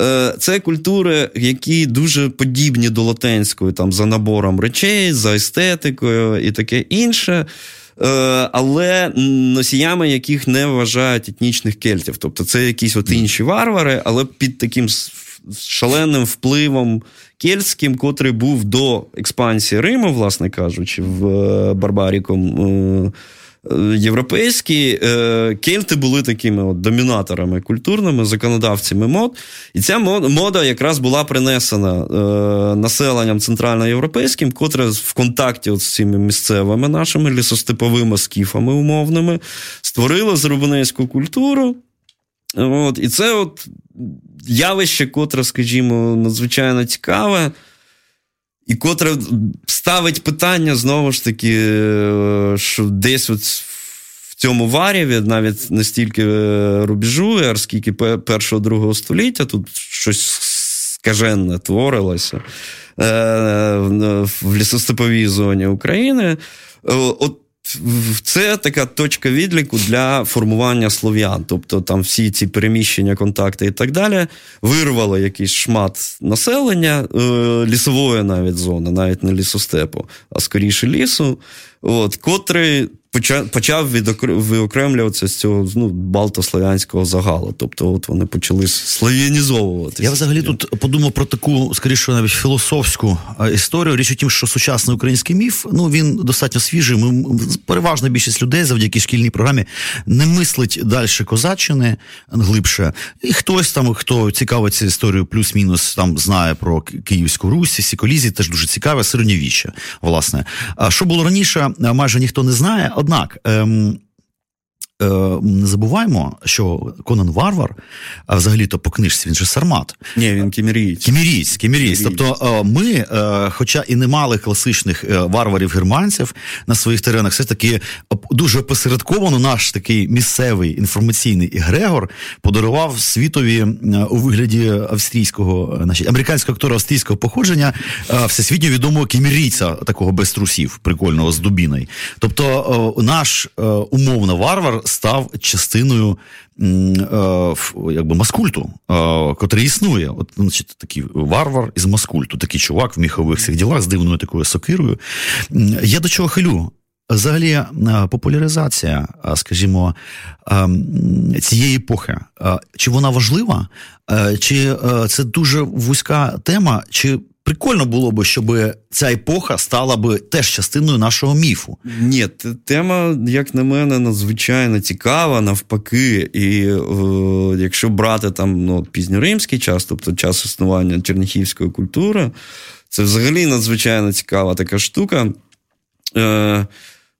Е, це культури, які дуже подібні до латинської, там за набором речей, за естетикою і таке інше. Е, але носіями яких не вважають етнічних кельтів. Тобто це якісь от інші варвари, але під таким шаленим впливом кельтським, котрий був до експансії Риму, власне кажучи, в е, Барбаріком європейські е, кельти були такими от домінаторами культурними, законодавцями мод. І ця мода якраз була принесена е, населенням центральноєвропейським, котре в контакті от з цими місцевими нашими лісостеповими скіфами умовними створило зрубинецьку культуру. От, І це от явище, котре, скажімо, надзвичайно цікаве. І котре ставить питання знову ж таки, е, що десь от в цьому варіві навіть настільки е, рубежу, а скільки першого другого століття тут щось скаженне творилося е, в лісостеповій зоні України. От це така точка відліку для формування слов'ян. Тобто там всі ці переміщення, контакти і так далі вирвали якийсь шмат населення, е, лісової навіть зони, навіть не лісостепу, а скоріше лісу, от, котрий почав виокремлюватися з цього ну, балтослов'янського загалу. Тобто, от вони почали слав'янізовуватися. Я взагалі тут подумав про таку, скоріше, навіть філософську історію. Річ у тім, що сучасний український міф ну він достатньо свіжий. Ми переважна більшість людей завдяки шкільній програмі не мислить далі козаччини глибше. І хтось там, хто цікавиться історією, плюс-мінус там знає про Київську Русь, Сіколізі, теж дуже цікаве, середньовіччя. Власне, а що було раніше, майже ніхто не знає. Однак ем, Е, не забуваємо, що Конан Варвар, а взагалі-то по книжці він же Сармат. Ні, він кімірієць. Кімірієць, кімірієць. Тобто е, ми, е, хоча і не мали класичних варварів-германців на своїх теренах, все таки дуже опосередковано наш такий місцевий інформаційний егрегор подарував світові у вигляді австрійського, значить, американського актора австрійського походження всесвітньо відомого кімірійця, такого без трусів, прикольного з дубіною. Тобто наш умовно варвар став частиною е, якби маскульту, е, котрий існує. От, значить, такий варвар із маскульту, такий чувак в міхових цих ділах з дивною такою сокирою. Я до чого хилю? Взагалі, е, популяризація, скажімо, цієї епохи, чи вона важлива, чи це дуже вузька тема, чи прикольно було би, щоб ця епоха стала би теж частиною нашого міфу. Ні, тема, як на мене, надзвичайно цікава, навпаки. І е, якщо брати там ну, пізньоримський час, тобто час існування черніхівської культури, це взагалі надзвичайно цікава така штука. Е,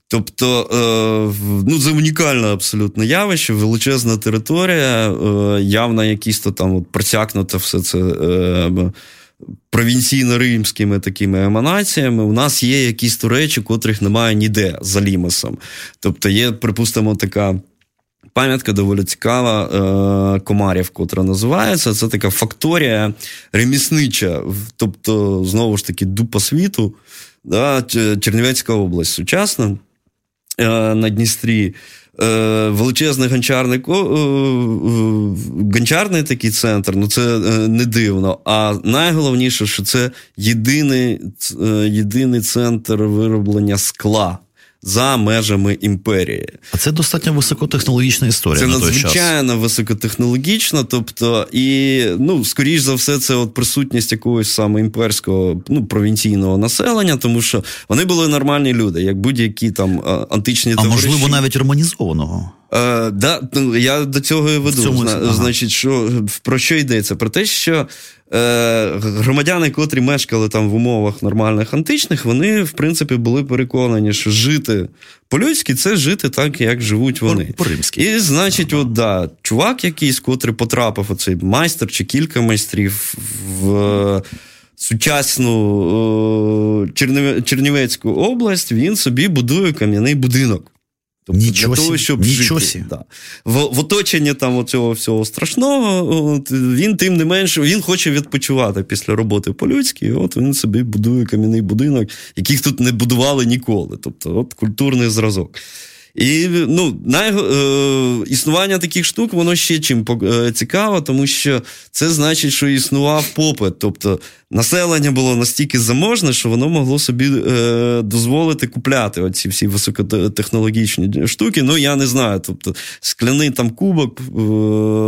Тобто, е, ну, це унікальне абсолютно явище, величезна територія, е, явно якісь то там от просякнуто все це. Провінційно-римськими такими еманаціями, у нас є якісь то речі, котрих немає ніде за лімосом. Тобто, є, припустимо, така. Пам'ятка доволі цікава, е, Комарів, котра називається. Це така факторія реміснича, тобто, знову ж таки, дупа світу, да, Чернівецька область сучасна е, на Дністрі. Е, величезний гончарний е, е, гончарний такий центр, ну це не дивно. А найголовніше, що це єдиний, єдиний центр вироблення скла за межами імперії. А це достатньо високотехнологічна історія. Це на той надзвичайно час. високотехнологічна. Тобто, і ну, скоріш за все, це от присутність якогось саме імперського ну, провінційного населення, тому що вони були нормальні люди, як будь-які там античні А товариші. можливо, навіть романізованого. Е, да, ну, Я до цього і веду. Цьому, Зна, ага. Значить, що про що йдеться? Про те, що е, громадяни, котрі мешкали там в умовах нормальних античних, вони, в принципі, були переконані, що жити по-людськи це жити так, як живуть вони. По-римськи. І, значить, ага. от, да, чувак якийсь, котрий потрапив, оцей майстер чи кілька майстрів в. Сучасну Чернівецьку область він собі будує кам'яний будинок. Тобто Нічого для того, щоб Нічого жити. Да. В, в оточенні там цього всього страшного, от, він тим не менше він хоче відпочивати після роботи по-людськи, і от він собі будує кам'яний будинок, яких тут не будували ніколи. Тобто, от культурний зразок. І ну, най, е, існування таких штук, воно ще чим е, цікаво, тому що це значить, що існував попит. Тобто населення було настільки заможне, що воно могло собі е, дозволити купляти оці всі високотехнологічні штуки. Ну, я не знаю. Тобто, скляний там кубок е,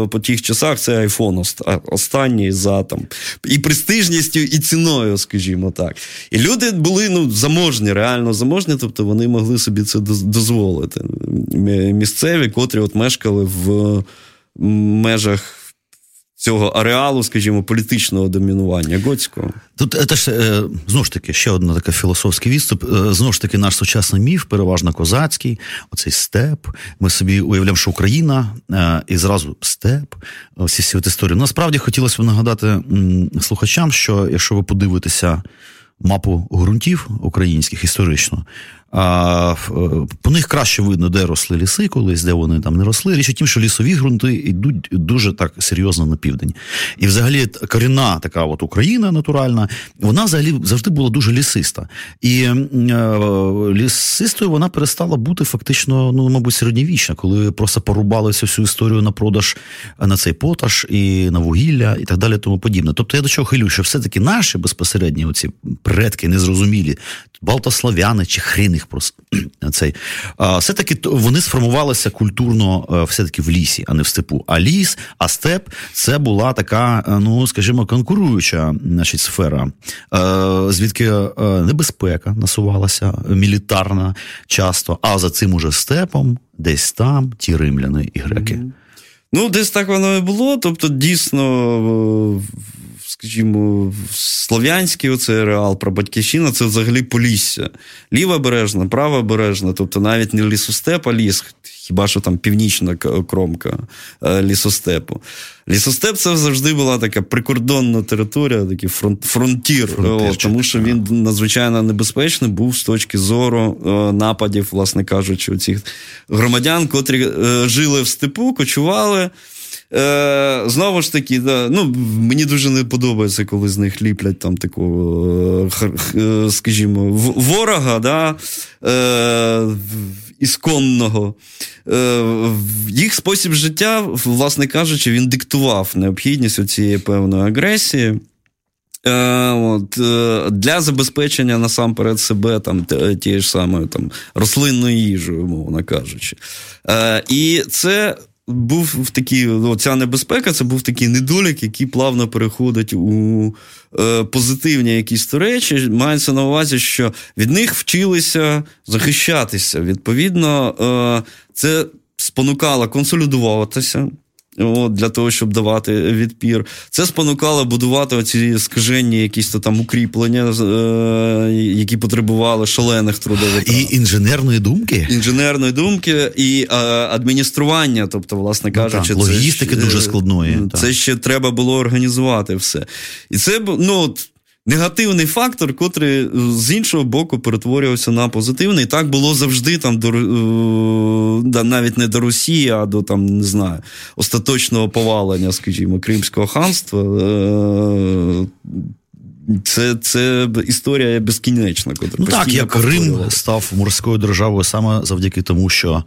по тих часах це айфон останній за там і престижністю, і ціною, скажімо так. І люди були ну, заможні, реально заможні, тобто вони могли собі це дозволити. Місцеві, котрі от мешкали в межах цього ареалу, скажімо, політичного домінування готського. Тут це ж е, знову ж таки ще один такий філософський відступ. Е, знову ж таки, наш сучасний міф, переважно козацький, оцей степ. Ми собі уявляємо, що Україна е, і зразу степ. Всі ці от історії. Насправді хотілося б нагадати слухачам, що якщо ви подивитеся. Мапу ґрунтів українських історично, А, По них краще видно, де росли ліси колись, де вони там не росли. Річ у тім, що лісові ґрунти йдуть дуже так серйозно на південь. І взагалі корінна така от Україна натуральна, вона взагалі завжди була дуже лісиста. І е, лісистою вона перестала бути фактично, ну, мабуть, середньовічна, коли просто порубали всю історію на продаж на цей поташ і на вугілля, і так далі, тому подібне. Тобто я до чого хилю, що все-таки наші безпосередні оці предки незрозумілі, балтослав'яни чи хрін їх просто цей. Все-таки вони сформувалися культурно е, все-таки в лісі, а не в степу. А ліс, а степ це була така, е, ну скажімо, конкуруюча значить, сфера, е, звідки небезпека насувалася, мілітарна часто, а за цим уже степом, десь там ті римляни і греки. Ну, десь так воно і було. Тобто, дійсно, скажімо, слов'янський оцей реал про батьківщину це взагалі полісся. Ліва бережна, права бережна, тобто навіть не лісостеп, а ліс, хіба що там північна кромка е, лісостепу. Лісостеп це завжди була така прикордонна територія, такий фронт, фронтір, о, тому що він надзвичайно небезпечний був з точки зору о, нападів, власне кажучи, цих громадян, котрі е, жили в степу, кочували. Е, Знову ж таки, да, ну, мені дуже не подобається, коли з них ліплять там такого, е, е скажімо, ворога, да, е, ісконного. Е, Їх спосіб життя, власне кажучи, він диктував необхідність цієї певної агресії. Е, от, е, Для забезпечення насамперед себе там тією ж самою там, рослинною їжею, мовно кажучи. Е, І це був в такій, ну, ця небезпека, це був такий недолік, який плавно переходить у е, позитивні якісь речі. Мається на увазі, що від них вчилися захищатися. Відповідно, е, це спонукало консолідуватися от, для того, щоб давати відпір. Це спонукало будувати оці скажені якісь то там укріплення, е, які потребували шалених трудових. І інженерної думки. Інженерної думки і е, адміністрування, тобто, власне ну, кажучи, так, логістики це, дуже складної. Це так. ще треба було організувати все. І це ну, негативний фактор, котрий е, з іншого боку перетворювався на позитивний. І так було завжди там до е, навіть не до Росії, а до там не знаю остаточного повалення, скажімо, Кримського ханства. Е, це це історія безкінечна. Ну так, як Рим став морською державою саме завдяки тому, що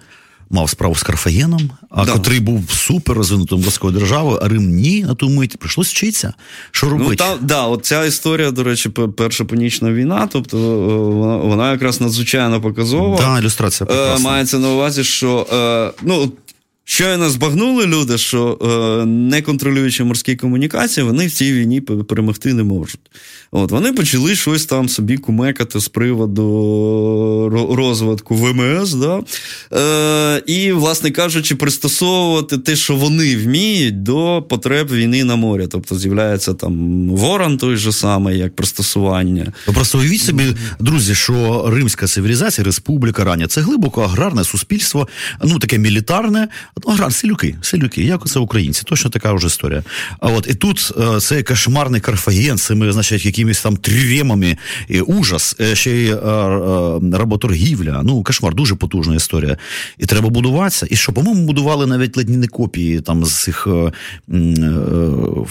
мав справу з Карфагеном, а да. котрий був супер розвинутим морською державою, а Рим ні, на ту мить прийшлось вчитися. Що робити? Ну, та, да, от ця історія, до речі, перша понічна війна, тобто е, вона вона якраз надзвичайно показова. Да, ілюстрація е. Мається на увазі, що е, ну, Щойно збагнули люди, що е, не контролюючи морські комунікації, вони в цій війні перемогти не можуть. От Вони почали щось там собі кумекати з приводу розвитку ВМС. Да? Е, І, власне кажучи, пристосовувати те, що вони вміють, до потреб війни на морі. Тобто з'являється там ворон той же самий, як пристосування. Просто уявіть собі, друзі, що римська цивілізація, республіка рання це глибоко аграрне суспільство, ну таке мілітарне. Аграр, селюки, селюки, як це українці, точно така вже історія. А от і тут е, цей кошмарний Карфаген, цими, значить, якимись там тріремами, і ужас, е, ще й е, работоргівля. Ну, кошмар, дуже потужна історія. І треба будуватися. І що, по-моєму, будували навіть ледні копії там з цих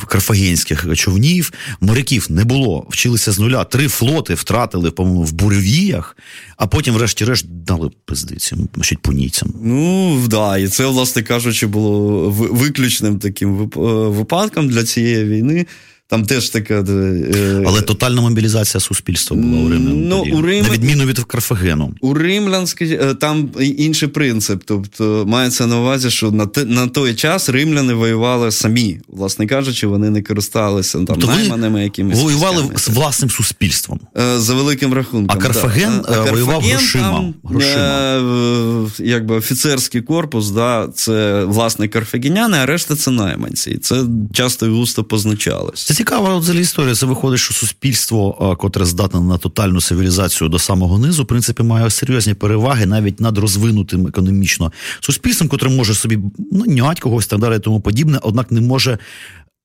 карфагенських човнів. Моряків не було. Вчилися з нуля. Три флоти втратили, по-моєму, в буревіях, а потім, врешті-решт, дали пиздиці, значить, понійцям. Ну, да, і це, власне кажучи, було виключним таким е, випадком для цієї війни. Там теж така. Е, Але тотальна мобілізація суспільства була у римлян. Ну, у Рим... На відміну від Карфагену. У римлян е, там інший принцип. Тобто мається на увазі, що на те, на той час римляни воювали самі. Власне кажучи, вони не користалися там тобто найманими якимись. Воювали з власним суспільством. Е, за великим рахунком. А Карфаген да. а воював грошима. Там, грошима. Якби офіцерський корпус, да, це власне карфагеняни, а решта це найманці. Це часто і густо позначалось цікава взагалі історія. Це виходить, що суспільство, котре здатне на тотальну цивілізацію до самого низу, в принципі, має серйозні переваги навіть над розвинутим економічно суспільством, котре може собі ну, нять когось так далі, тому подібне, однак не може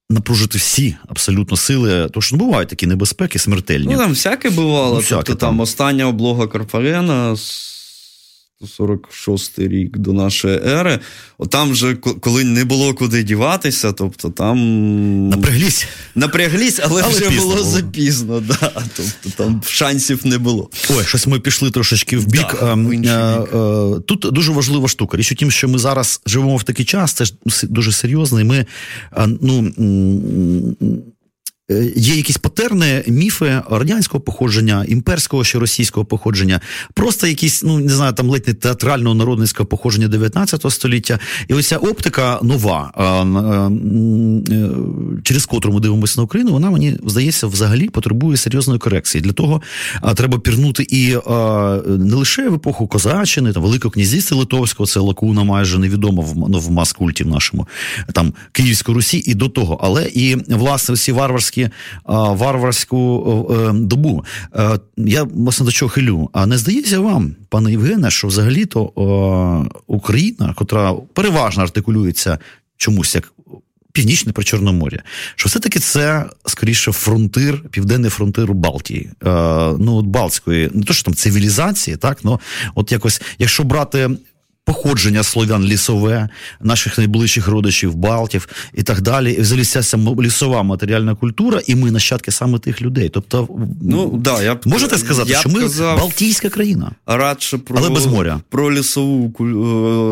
напружити всі абсолютно сили, тому що ну, бувають такі небезпеки, смертельні. Ну, там всяке бувало. Ну, всяке тобто, там. там остання облога Карфагена. 46 рік до нашої ери. От там вже коли не було куди діватися, тобто там. Напряглись. Напряглись, але, але вже було, було запізно. Да. Тобто там шансів не було. Ой, щось ми пішли трошечки в бік. Да, в бік. Тут дуже важлива штука. Річ у тім, що ми зараз живемо в такий час, це ж дуже серйозно, і ми ну. Е, є якісь патерни, міфи радянського походження, імперського чи російського походження, просто якісь, ну не знаю, там ледь не театрального народницького походження 19 століття. І ось ця оптика нова, е, через котру ми дивимося на Україну, вона мені здається взагалі потребує серйозної корекції. Для того треба пірнути і не лише в епоху Козаччини, там Великого князівства Литовського, це лакуна майже невідома в, ну, в мас-культі в нашому там Київської Русі, і до того, але і власне всі варварські варварську е, добу. Е, я власне до чого хилю. А не здається вам, пане Євгене, що взагалі-то Україна, котра переважно артикулюється чомусь як. Північне при Чорномор'я, що все-таки це скоріше фронтир, південний фронтир Балтії, е, ну от Балтської, не то що там цивілізації, так ну от якось, якщо брати походження слов'ян лісове, наших найближчих родичів, Балтів і так далі. І взагалі ця лісова матеріальна культура, і ми нащадки саме тих людей. Тобто, ну да, я б, можете сказати, я що ми казав, Балтійська країна, радше про але без моря. Про лісову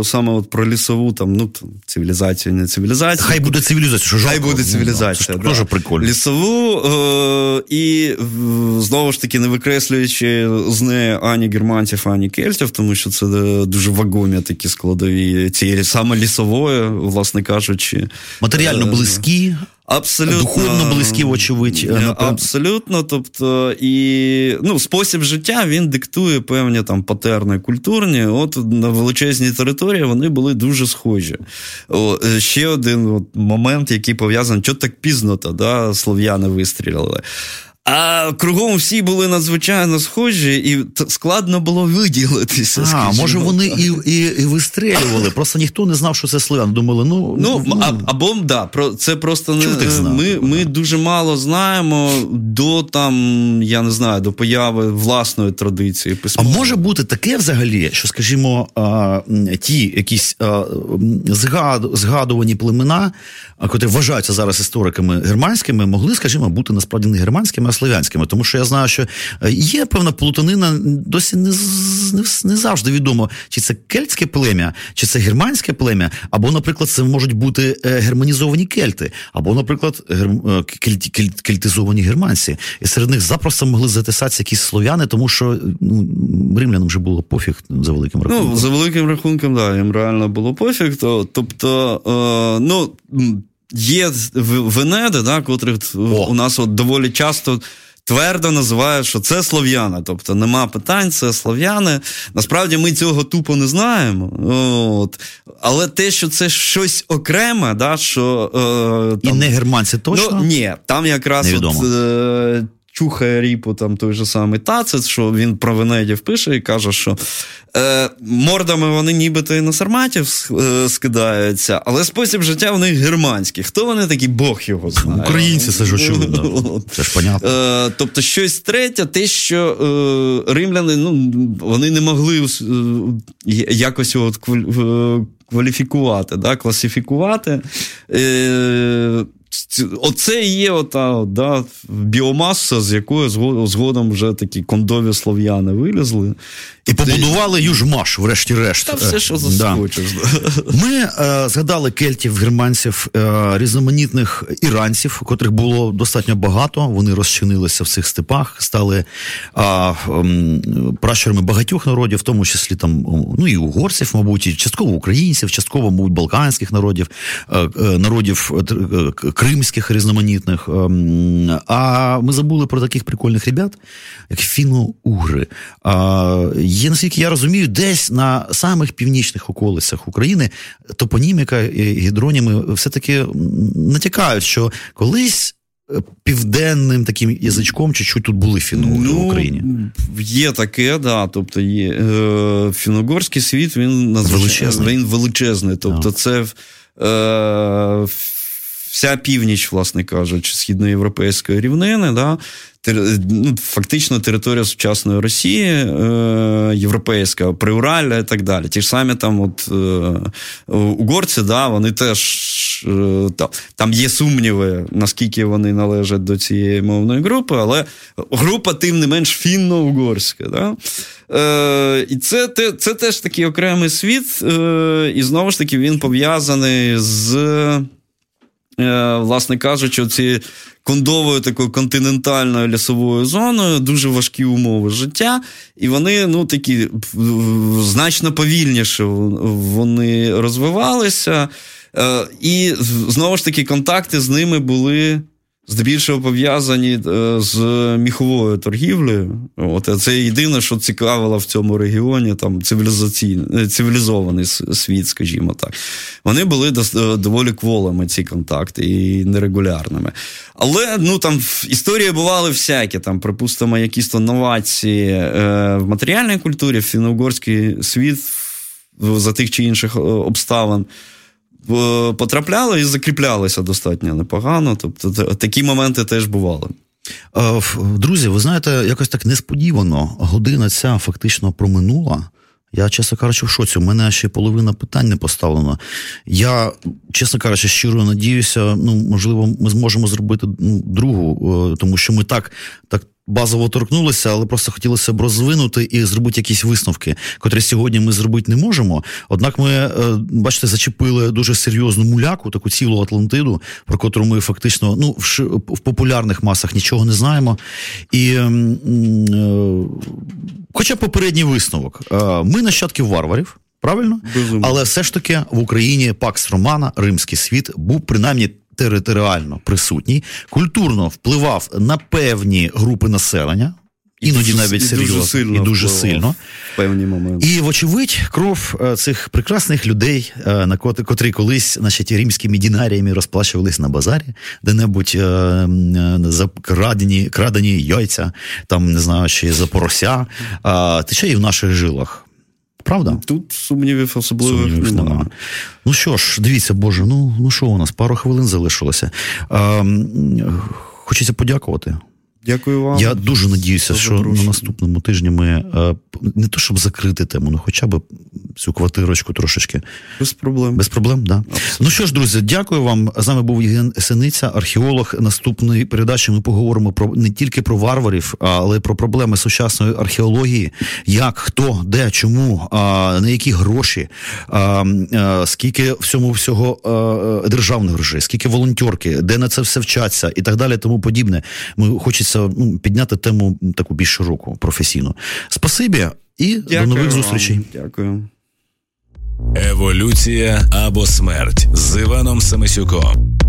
е, саме от про лісову там ну цивілізацію, не цивілізацію. Хай буде цивілізація. що Хай буде цивілізація. Ну, да. Дуже прикольно. Лісову е- і знову ж таки не викреслюючи з неї ані германців, ані кельтів, тому що це е, дуже вагомі такі складові цієї саме лісової, власне кажучи, матеріально е, близькі. Абсолютно духовно близькі, вочевидь. Е, абсолютно. Тобто, і ну, спосіб життя він диктує певні там патерни культурні. От на величезній території вони були дуже схожі. О, е, Ще один от момент, який пов'язаний, що так пізно то да, слов'яни вистрілили. А кругом всі були надзвичайно схожі, і складно було виділитися. А, може, вони і і, і вистрелювали. Просто ніхто не знав, що це слов'ян. Думали, ну ну, ну а, або да, про це просто не ми ми дуже мало знаємо до там, я не знаю, до появи власної традиції. письма. А може бути таке взагалі, що, скажімо, а, ті якісь а, згад, згадувані племена, котрі вважаються зараз істориками германськими, могли, скажімо, бути насправді не германськими слов'янськими, тому що я знаю, що е, є певна плутанина, досі не не, не завжди відомо, чи це кельтське плем'я, чи це германське плем'я, або, наприклад, це можуть бути е, германізовані кельти, або, наприклад, гер... Е, кельт, кельт, кельтизовані германці. І серед них запросто могли затесатися якісь слов'яни, тому що ну, римлянам вже було пофіг за великим рахунком. Ну, за великим рахунком, да, їм реально було пофіг. То, Тобто, е, ну. Є венеди, да, котрих О. у нас от доволі часто. Твердо називають, що це слов'яни, тобто нема питань, це слов'яни. Насправді ми цього тупо не знаємо. От. Але те, що це щось окреме, да, що. Е, там, І не германці точно? Ну, Ні, там якраз от, е, чухає ріпу там той же самий Тацит, що він про Венедів пише і каже, що е, мордами вони нібито і на сарматів е, скидаються, але спосіб життя в них германський. Хто вони такі, Бог його знає. Українці це ж очевидно. Це ж понятно. Е, тобто, щось третє, те, що е, римляни ну, вони не могли е, якось от кваліфікувати, да, класифікувати. Е, Оце є ота да, біомаса, з якої згодом вже такі кондові слов'яни вилізли. І побудували Южмаш, врешті-решт. Та все, що захочеш. Да. Ми е, згадали кельтів, германців, е, різноманітних іранців, котрих було достатньо багато. Вони розчинилися в цих степах, стали е, е, пращурами багатьох народів, в тому числі там ну і угорців, мабуть, і частково українців, частково, мабуть, балканських народів, е, е, народів е, кримських різноманітних. А ми забули про таких прикольних ребят, як фіно-угри. Є, наскільки я розумію, десь на самих північних околицях України топоніміка і гідроніми все-таки натякають, що колись. Е, південним таким язичком чуть-чуть тут були фіно ну, в Україні. Є таке, да. Тобто є е, фіногорський світ, він величезний. Він величезний. Тобто, це е, вся північ, власне кажучи, східноєвропейської рівнини, да, ну, фактично територія сучасної Росії, е, європейська, Приуралля і так далі. Ті ж самі там, от е, угорці, да, вони теж е, там, є сумніви, наскільки вони належать до цієї мовної групи, але група, тим не менш, фінно-угорська. Да? Е, І це це теж такий окремий світ, е, і знову ж таки він пов'язаний з. Е, власне кажучи, ці кондовою такою континентальною лісовою зоною, дуже важкі умови життя, і вони ну, такі значно повільніше вони розвивалися. Е, і знову ж таки, контакти з ними були здебільшого пов'язані е, з міховою торгівлею. От, Це єдине, що цікавило в цьому регіоні там цивілізаційний, цивілізований світ, скажімо так. Вони були доволі кволими, ці контакти, і нерегулярними. Але ну, там історії бували всякі, там, припустимо, якісь то новації е, в матеріальній культурі, в фіно-угорський світ за тих чи інших е, обставин потрапляли і закріплялися достатньо непогано. Тобто такі моменти теж бували. Е, друзі, ви знаєте, якось так несподівано година ця фактично проминула. Я, чесно кажучи, в шоці. У мене ще половина питань не поставлено. Я, чесно кажучи, щиро надіюся, ну, можливо, ми зможемо зробити ну, другу, е, тому що ми так так базово торкнулися, але просто хотілося б розвинути і зробити якісь висновки, котрі сьогодні ми зробити не можемо. Однак ми, е, бачите, зачепили дуже серйозну муляку, таку цілу Атлантиду, про котру ми фактично ну, в, популярних масах нічого не знаємо. І е, хоча попередній висновок, е, ми нащадки варварів. Правильно, Безумно. але все ж таки в Україні Пакс Романа, Римський світ, був принаймні територіально присутній, культурно впливав на певні групи населення. Іноді навіть і серйозно дуже сильно і дуже сильно в певні моменти. І, вочевидь, кров е, цих прекрасних людей, е, на котрі колись значить, римськими дінаріями розплачувались на базарі, де-небудь е, за крадені, крадені яйця, там не знаю, чи за порося, тече і в наших жилах. Правда? Тут сумнівів особливих сумнівів немає. немає. Ну що ж, дивіться, Боже, ну ну що у нас? Пару хвилин залишилося. Е, Хочеться подякувати. Дякую вам. Я дуже надіюся, що на наступному тижні ми е, не то щоб закрити тему, ну хоча б цю квартирочку трошечки. Без проблем. Без проблем, да. Ну що ж, друзі, дякую вам. З нами був Євген Синиця, археолог. Наступної передачі ми поговоримо про не тільки про варварів, але й про проблеми сучасної археології, як, хто, де, чому, на які гроші, скільки всьому всього державних грошей, скільки волонтерки, де на це все вчаться і так далі, тому подібне. Ми хочеться ну, підняти тему таку більш широку, професійну. Спасибі і Дякую до нових зустрічей. Вам. Дякую. Еволюція або смерть з Іваном Самисюком.